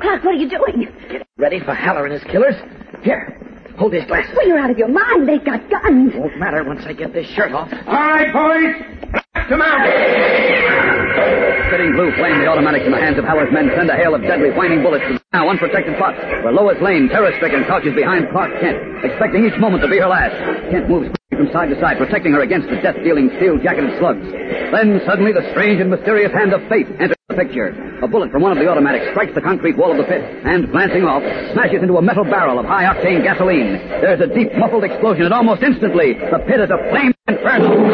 Clark, what are you doing? Get ready for Haller and his killers. Here, hold these glasses. Well, you're out of your mind. They've got guns. Won't matter once I get this shirt off. All right, boys. Blast them out. Spitting blue flame, the automatics in the hands of Haller's men send a hail of deadly whining bullets to the now unprotected spots, where Lois Lane, terror-stricken, crouches behind Clark Kent, expecting each moment to be her last. Kent moves from side to side, protecting her against the death-dealing steel-jacketed slugs. Then, suddenly, the strange and mysterious hand of fate enters the picture. A bullet from one of the automatics strikes the concrete wall of the pit, and, glancing off, smashes into a metal barrel of high-octane gasoline. There's a deep, muffled explosion, and almost instantly, the pit is aflame inferno. What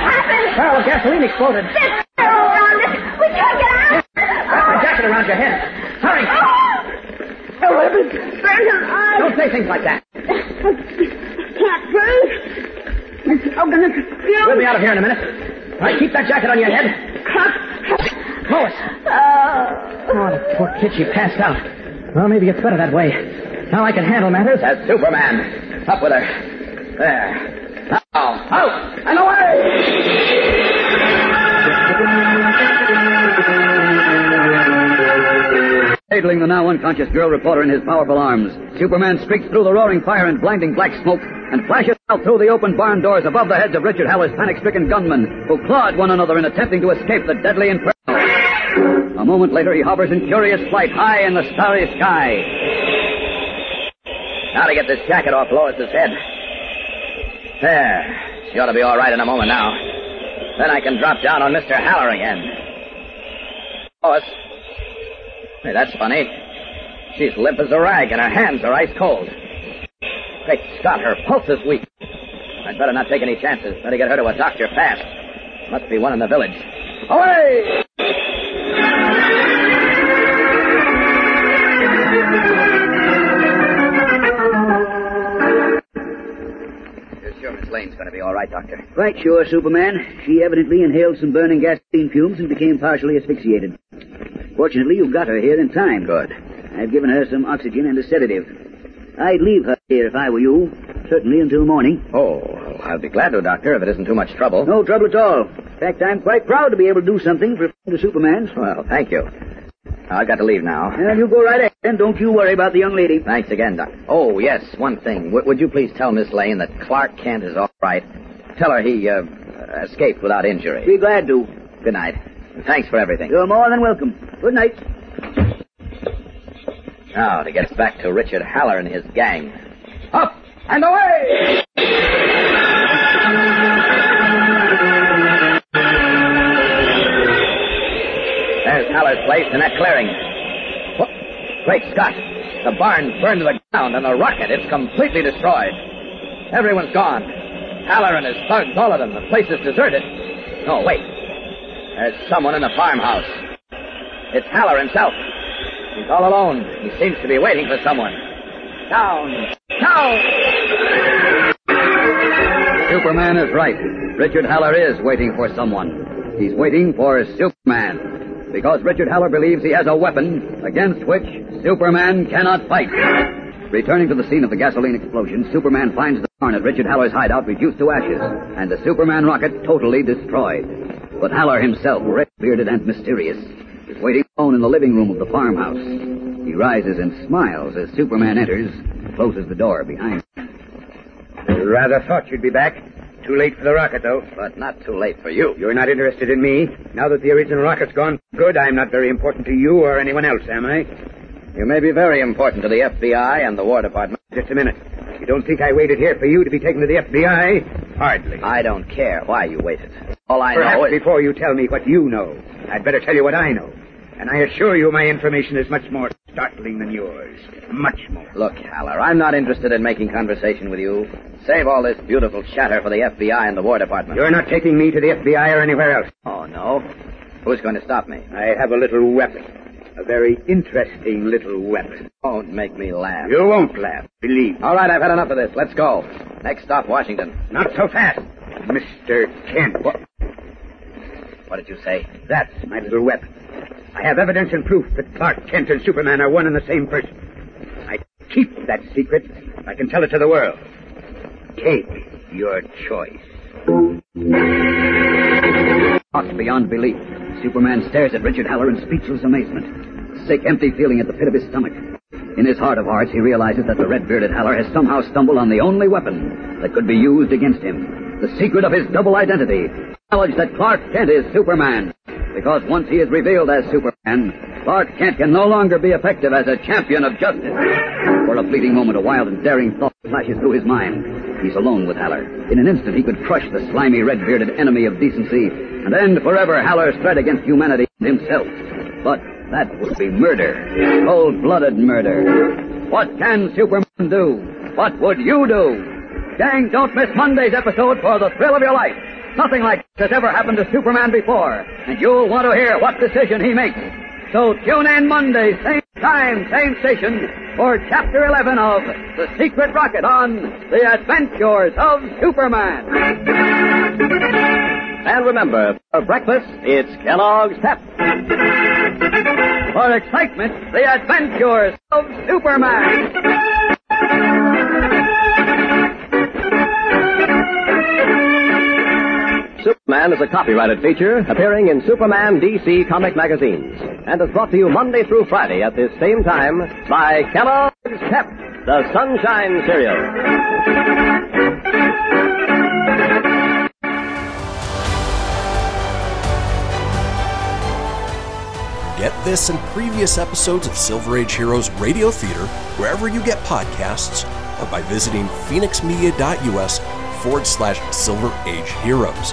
happened? Barrel of gasoline exploded. There's arrow around us. We can't get out. Wrap my jacket around your head. Hurry. Oh, our eyes. Don't say things like that. I Can't breathe. It's oh, all gonna. We'll be out of here in a minute. All right, keep that jacket on your head. Lois. Oh. Oh, the poor kid, she passed out. Well, maybe it's better that way. Now I can handle matters. As Superman. Up with her. There. Now, out and away! Cradling the now unconscious girl reporter in his powerful arms, Superman streaks through the roaring fire and blinding black smoke and flashes out through the open barn doors above the heads of Richard Haller's panic-stricken gunmen, who clawed one another in attempting to escape the deadly inferno. A moment later, he hovers in furious flight high in the starry sky. Now to get this jacket off Lois's head. There. She ought to be all right in a moment now. Then I can drop down on Mr. Haller again. Lois. Hey, that's funny. She's limp as a rag, and her hands are ice cold. Great Scott, her pulse is weak. I'd better not take any chances. Better get her to a doctor fast. Must be one in the village. Away! You're sure Miss Lane's going to be all right, Doctor? Right sure, Superman. She evidently inhaled some burning gasoline fumes and became partially asphyxiated. Fortunately, you got her here in time. Good. I've given her some oxygen and a sedative. I'd leave her here if I were you. Certainly until morning. Oh, well, I'll be glad to, Doctor, if it isn't too much trouble. No trouble at all. In fact, I'm quite proud to be able to do something for of Superman's. Well, thank you. I've got to leave now. Well, you go right ahead, and don't you worry about the young lady. Thanks again, Doc. Oh, yes, one thing. W- would you please tell Miss Lane that Clark Kent is all right? Tell her he uh, escaped without injury. Be glad to. Good night. Thanks for everything. You're more than welcome. Good night. Now, to get back to Richard Haller and his gang. Up and away! There's Haller's place in that clearing. What? Great Scott! The barn's burned to the ground, and the rocket, it's completely destroyed. Everyone's gone. Haller and his thugs, all of them. The place is deserted. No, wait. There's someone in the farmhouse. It's Haller himself. He's all alone. He seems to be waiting for someone. Down! Down! Superman is right. Richard Haller is waiting for someone. He's waiting for Superman. Because Richard Haller believes he has a weapon against which Superman cannot fight. Returning to the scene of the gasoline explosion, Superman finds the barn at Richard Haller's hideout reduced to ashes, and the Superman rocket totally destroyed. But Haller himself, red bearded and mysterious, is waiting alone in the living room of the farmhouse. He rises and smiles as Superman enters and closes the door behind him. Rather thought you'd be back. Too late for the rocket, though. But not too late for you. You're not interested in me. Now that the original rocket's gone good, I'm not very important to you or anyone else, am I? You may be very important to the FBI and the War Department. Just a minute. You don't think I waited here for you to be taken to the FBI? Hardly. I don't care why you waited. All I Perhaps know is... before you tell me what you know, I'd better tell you what I know. And I assure you my information is much more startling than yours. Much more. Look, Haller, I'm not interested in making conversation with you. Save all this beautiful chatter for the FBI and the War Department. You're not taking me to the FBI or anywhere else. Oh, no? Who's going to stop me? I have a little weapon. A very interesting little weapon. Don't make me laugh. You won't laugh, believe me. All right, I've had enough of this. Let's go. Next stop, Washington. Not so fast, Mr. Kent. What? What did you say? That's my little weapon. I have evidence and proof that Clark Kent and Superman are one and the same person. I keep that secret. I can tell it to the world. Take your choice. Lost beyond belief, Superman stares at Richard Haller in speechless amazement. A sick, empty feeling at the pit of his stomach. In his heart of hearts, he realizes that the red-bearded Haller has somehow stumbled on the only weapon that could be used against him. The secret of his double identity. Knowledge that Clark Kent is Superman. Because once he is revealed as Superman, Clark Kent can no longer be effective as a champion of justice. For a fleeting moment, a wild and daring thought flashes through his mind. He's alone with Haller. In an instant, he could crush the slimy, red-bearded enemy of decency and end forever Haller's threat against humanity and himself. But that would be murder. Cold-blooded murder. What can Superman do? What would you do? Gang, don't miss Monday's episode for the thrill of your life. Nothing like this has ever happened to Superman before, and you'll want to hear what decision he makes. So tune in Monday, same time, same station, for Chapter 11 of The Secret Rocket on The Adventures of Superman. And remember, for breakfast, it's Kellogg's Pep. For excitement, The Adventures of Superman. Superman is a copyrighted feature appearing in Superman DC comic magazines and is brought to you Monday through Friday at this same time by Kellogg's Pep, the Sunshine Cereal. Get this and previous episodes of Silver Age Heroes Radio Theater wherever you get podcasts or by visiting phoenixmedia.us forward slash Silver Age Heroes.